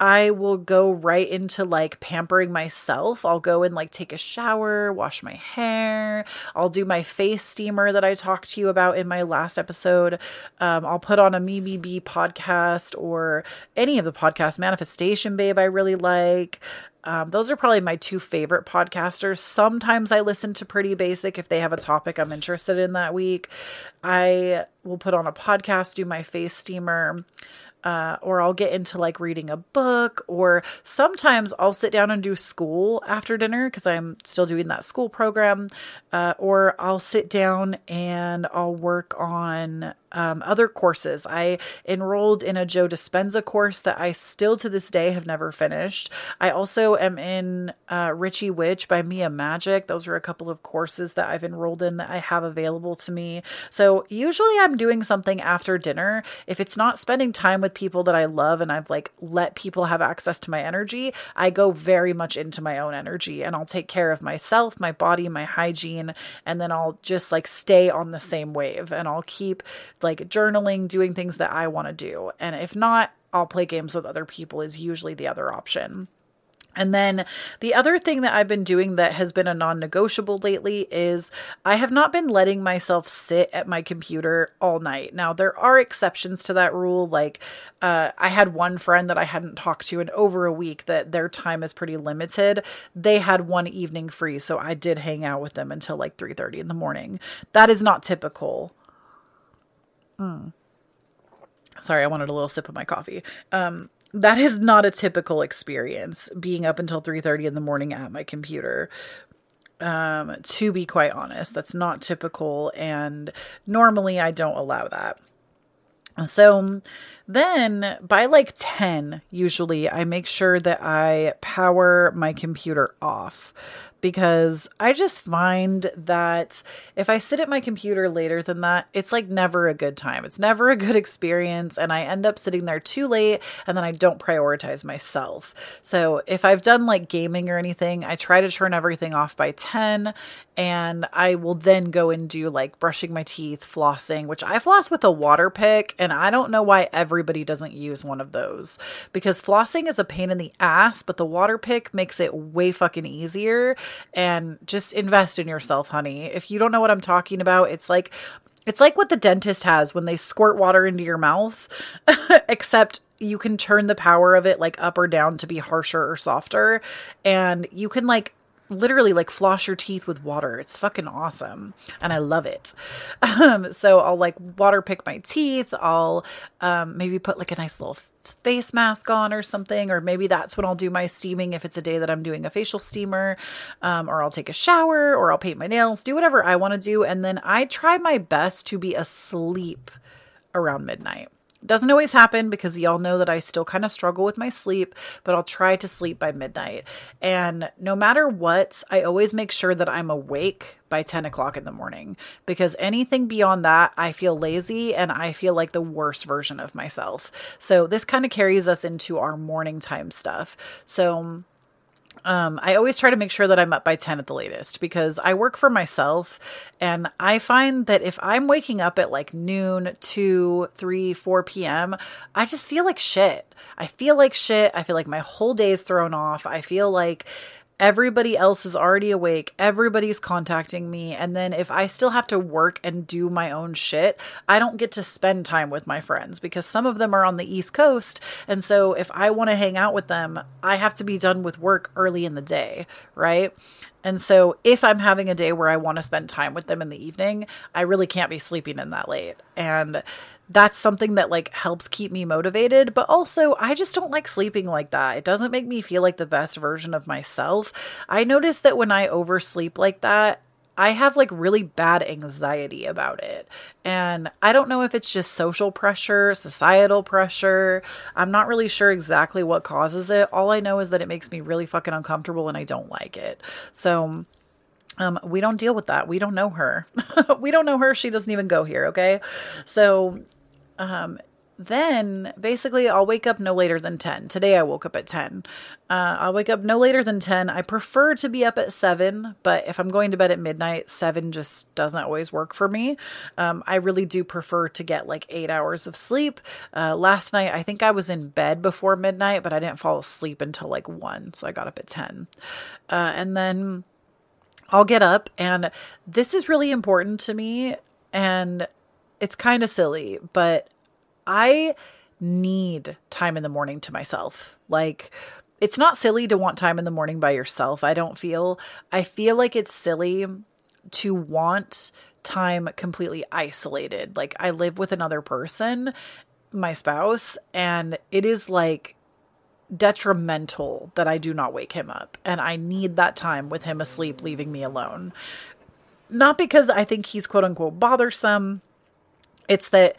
S1: I will go right into like pampering myself. I'll go and like take a shower, wash my hair. I'll do my face steamer that I talked to you about in my last episode. Um, I'll put on a Mimi podcast or any of the podcasts. Manifestation Babe, I really like. Um, those are probably my two favorite podcasters. Sometimes I listen to Pretty Basic if they have a topic I'm interested in that week. I will put on a podcast, do my face steamer uh, or I'll get into like reading a book, or sometimes I'll sit down and do school after dinner because I'm still doing that school program, uh, or I'll sit down and I'll work on um, other courses. I enrolled in a Joe Dispenza course that I still to this day have never finished. I also am in uh, Richie Witch by Mia Magik. Those are a couple of courses that I've enrolled in that I have available to me. So usually I'm doing something after dinner. If it's not spending time with people that I love and I've like let people have access to my energy, I go very much into my own energy and I'll take care of myself, my body, my hygiene, and then I'll just like stay on the same wave and I'll keep like journaling, doing things that I want to do. And if not, I'll play games with other people, is usually the other option. And then the other thing that I've been doing that has been a non negotiable lately is I have not been letting myself sit at my computer all night. Now, there are exceptions to that rule. Like, uh, I had one friend that I hadn't talked to in over a week that their time is pretty limited. They had one evening free, so I did hang out with them until like 3 30 in the morning. That is not typical. Mm. Sorry, I wanted a little sip of my coffee. Um, that is not a typical experience being up until 3:30 in the morning at my computer. Um, to be quite honest, that's not typical and normally I don't allow that. So then by like 10, usually I make sure that I power my computer off because I just find that if I sit at my computer later than that, it's like never a good time. It's never a good experience. And I end up sitting there too late and then I don't prioritize myself. So if I've done like gaming or anything, I try to turn everything off by 10 and I will then go and do like brushing my teeth, flossing, which I floss with a water pick. And I don't know why everybody doesn't use one of those because flossing is a pain in the ass, but the water pick makes it way fucking easier and just invest in yourself, honey. If you don't know what I'm talking about, it's like it's like what the dentist has when they squirt water into your mouth, except you can turn the power of it like up or down to be harsher or softer. And you can like literally like floss your teeth with water. It's fucking awesome. And I love it. Um, so I'll like water pick my teeth. I'll um, maybe put like a nice little face mask on or something, or maybe that's when I'll do my steaming if it's a day that I'm doing a facial steamer, um, or I'll take a shower, or I'll paint my nails, do whatever I want to do. And then I try my best to be asleep around midnight. Doesn't always happen because y'all know that I still kind of struggle with my sleep, but I'll try to sleep by midnight. And no matter what, I always make sure that I'm awake by 10 o'clock in the morning because anything beyond that, I feel lazy and I feel like the worst version of myself. So this kind of carries us into our morning time stuff. So, um, I always try to make sure that I'm up by 10 at the latest because I work for myself and I find that if I'm waking up at like noon, 2, 3, 4 p.m., I just feel like shit. I feel like shit. I feel like my whole day is thrown off. I feel like everybody else is already awake everybody's contacting me and then if i still have to work and do my own shit i don't get to spend time with my friends because some of them are on the east coast and so if i want to hang out with them i have to be done with work early in the day right and so if I'm having a day where I want to spend time with them in the evening, I really can't be sleeping in that late. And that's something that like helps keep me motivated but also i just don't like sleeping like that it doesn't make me feel like the best version of myself i notice that when i oversleep like that I have like really bad anxiety about it. And I don't know if it's just social pressure, societal pressure. I'm not really sure exactly what causes it. All I know is that it makes me really fucking uncomfortable and I don't like it. So um, we don't deal with that. We don't know her. we don't know her. She doesn't even go here. Okay. So, um, then basically I'll wake up no later than 10. Today I woke up at 10. Uh, I'll wake up no later than 10. I prefer to be up at 7, but if I'm going to bed at midnight, 7 just doesn't always work for me. Um, I really do prefer to get like eight hours of sleep. Uh, last night, I think I was in bed before midnight, but I didn't fall asleep until like 1, so I got up at 10. Uh, and then I'll get up, and this is really important to me, and it's kind of silly, but I need time in the morning to myself. Like, it's not silly to want time in the morning by yourself. I don't feel, I feel like it's silly to want time completely isolated. Like, I live with another person, my spouse, and it is like detrimental that I do not wake him up. And I need that time with him asleep, leaving me alone. Not because I think he's quote unquote bothersome, it's that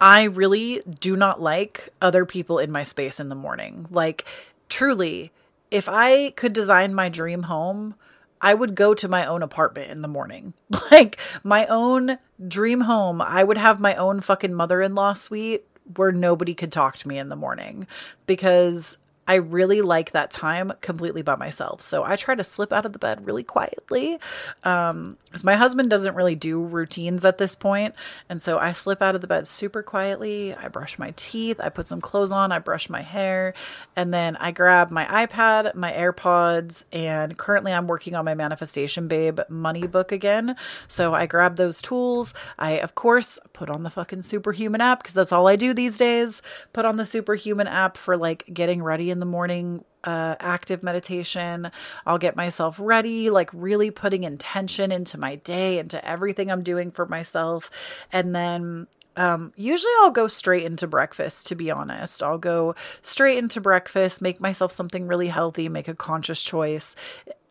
S1: I really do not like other people in my space in the morning. Like, truly, if I could design my dream home, I would go to my own apartment in the morning. Like, my own dream home. I would have my own fucking mother in law suite where nobody could talk to me in the morning because I really like that time completely by myself. So I try to slip out of the bed really quietly. Um, because my husband doesn't really do routines at this point. And so I slip out of the bed super quietly. I brush my teeth, I put some clothes on, I brush my hair, and then I grab my iPad, my AirPods, and currently I'm working on my Manifestation Babe money book again. So I grab those tools. I, of course, put on the fucking Superhuman app because that's all I do these days. Put on the Superhuman app for like getting ready in the morning uh, active meditation. I'll get myself ready, like really putting intention into my day, into everything I'm doing for myself. And then um, usually I'll go straight into breakfast, to be honest. I'll go straight into breakfast, make myself something really healthy, make a conscious choice.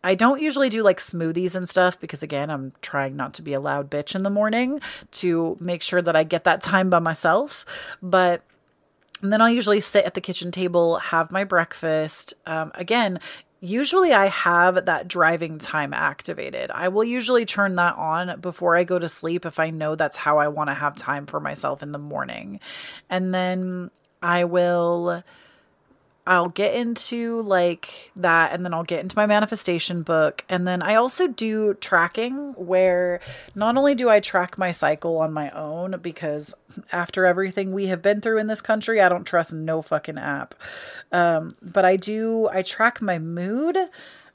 S1: I don't usually do like smoothies and stuff because, again, I'm trying not to be a loud bitch in the morning to make sure that I get that time by myself. But and then I'll usually sit at the kitchen table, have my breakfast. Um, again, usually I have that driving time activated. I will usually turn that on before I go to sleep if I know that's how I want to have time for myself in the morning. And then I will I'll get into like that and then I'll get into my manifestation book. And then I also do tracking where not only do I track my cycle on my own, because after everything we have been through in this country, I don't trust no fucking app. Um, but I do, I track my mood.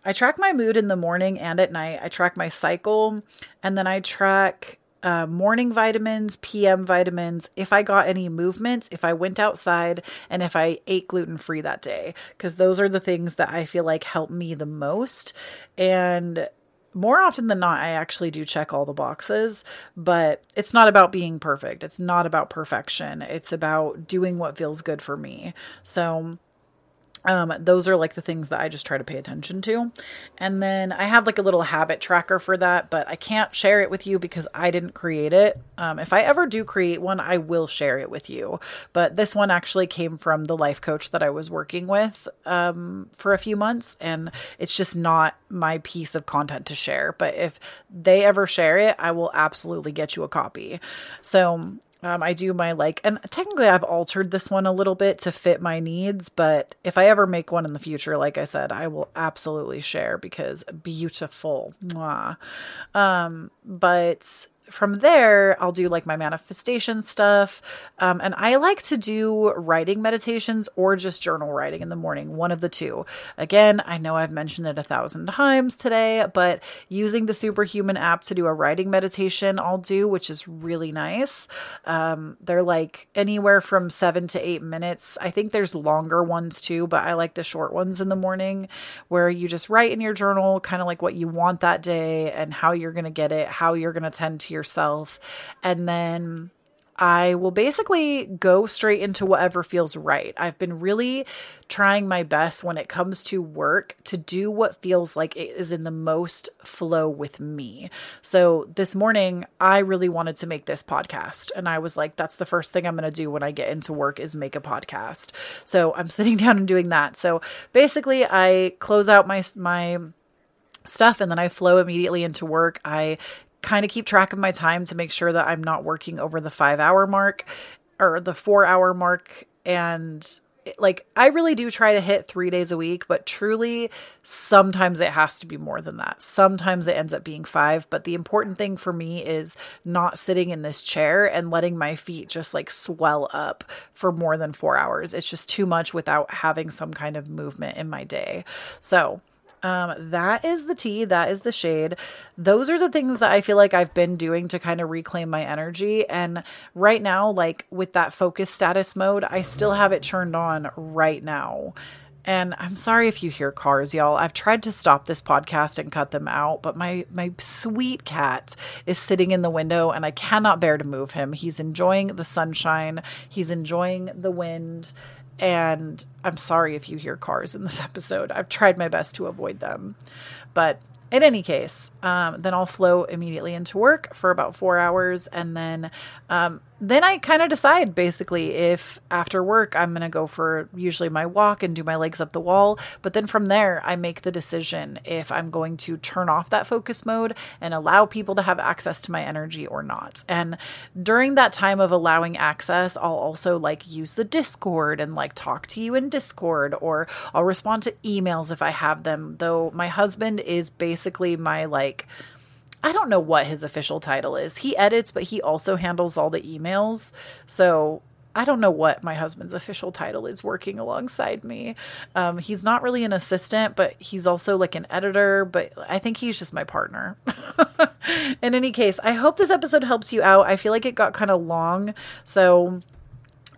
S1: I track my mood in the morning and at night. I track my cycle and then I track uh, morning vitamins, PM vitamins, if I got any movement, if I went outside, and if I ate gluten free that day, because those are the things that I feel like help me the most. And more often than not, I actually do check all the boxes, but it's not about being perfect. It's not about perfection. It's about doing what feels good for me. So, um, those are like the things that I just try to pay attention to. And then I have like a little habit tracker for that, but I can't share it with you because I didn't create it. Um, if I ever do create one, I will share it with you. But this one actually came from the life coach that I was working with um, for a few months, and it's just not my piece of content to share. But if they ever share it, I will absolutely get you a copy. So um, I do my like, and technically I've altered this one a little bit to fit my needs, but if I ever make one in the future, like I said, I will absolutely share because beautiful. Mwah. Um, but from there, I'll do like my manifestation stuff. Um, and I like to do writing meditations or just journal writing in the morning, one of the two. Again, I know I've mentioned it a thousand times today, but using the Superhuman app to do a writing meditation, I'll do, which is really nice. Um, they're like anywhere from seven to eight minutes. I think there's longer ones too, but I like the short ones in the morning where you just write in your journal kind of like what you want that day and how you're going to get it, how you're going to tend to your yourself. And then I will basically go straight into whatever feels right. I've been really trying my best when it comes to work to do what feels like it is in the most flow with me. So this morning, I really wanted to make this podcast. And I was like, that's the first thing I'm going to do when I get into work is make a podcast. So I'm sitting down and doing that. So basically, I close out my, my, stuff and then I flow immediately into work. I kind of keep track of my time to make sure that I'm not working over the five hour mark or the four hour mark. And like, I really do try to hit three days a week, but truly, sometimes it has to be more than that. Sometimes it ends up being five. But the important thing for me is not sitting in this chair and letting my feet just like swell up for more than four hours. It's just too much without having some kind of movement in my day. So, um, that is the tea. That is the shade. Those are the things that I feel like I've been doing to kind of reclaim my energy. And right now, like with that focus status mode, I still have it turned on right now. And I'm sorry if you hear cars, y'all. I've tried to stop this podcast and cut them out, but my my sweet cat is sitting in the window and I cannot bear to move him. He's enjoying the sunshine, he's enjoying the wind, and I'm sorry if you hear cars in this episode. I've tried my best to avoid them. But in any case, um, then I'll flow immediately into work for about four hours. And then um, then I kind of decide basically if after work I'm going to go for usually my walk and do my legs up the wall. But then from there, I make the decision if I'm going to turn off that focus mode and allow people to have access to my energy or not. And during that time of allowing access, I'll also like use the Discord and like talk to you in Discord or I'll respond to emails if I have them. Though my husband is basically my like, I don't know what his official title is. He edits, but he also handles all the emails. So I don't know what my husband's official title is working alongside me. Um, he's not really an assistant, but he's also like an editor, but I think he's just my partner. In any case, I hope this episode helps you out. I feel like it got kind of long. So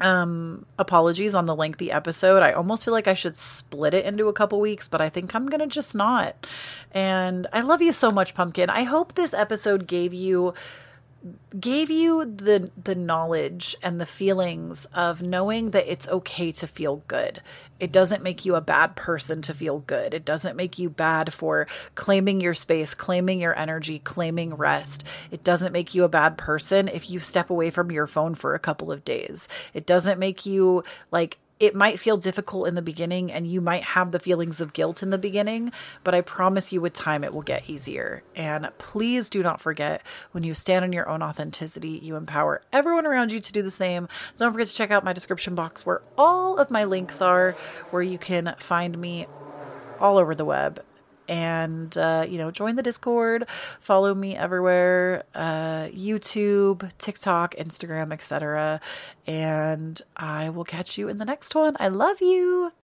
S1: um apologies on the lengthy episode. I almost feel like i should split it into a couple weeks but i think i'm gonna just not. And i love you so much pumpkin. I hope this episode gave you gave you the the knowledge and the feelings of knowing that it's okay to feel good. It doesn't make you a bad person to feel good. It doesn't make you bad for claiming your space, claiming your energy, claiming rest. It doesn't make you a bad person if you step away from your phone for a couple of days. It doesn't make you like it might feel difficult in the beginning and you might have the feelings of guilt in the beginning, but I promise you with time it will get easier. And please do not forget when you stand on your own authenticity, you empower everyone around you to do the same. Don't forget to check out my description box where all of my links are, where you can find me all over the web and uh, you know join the discord follow me everywhere uh, youtube tiktok instagram etc and i will catch you in the next one. I love you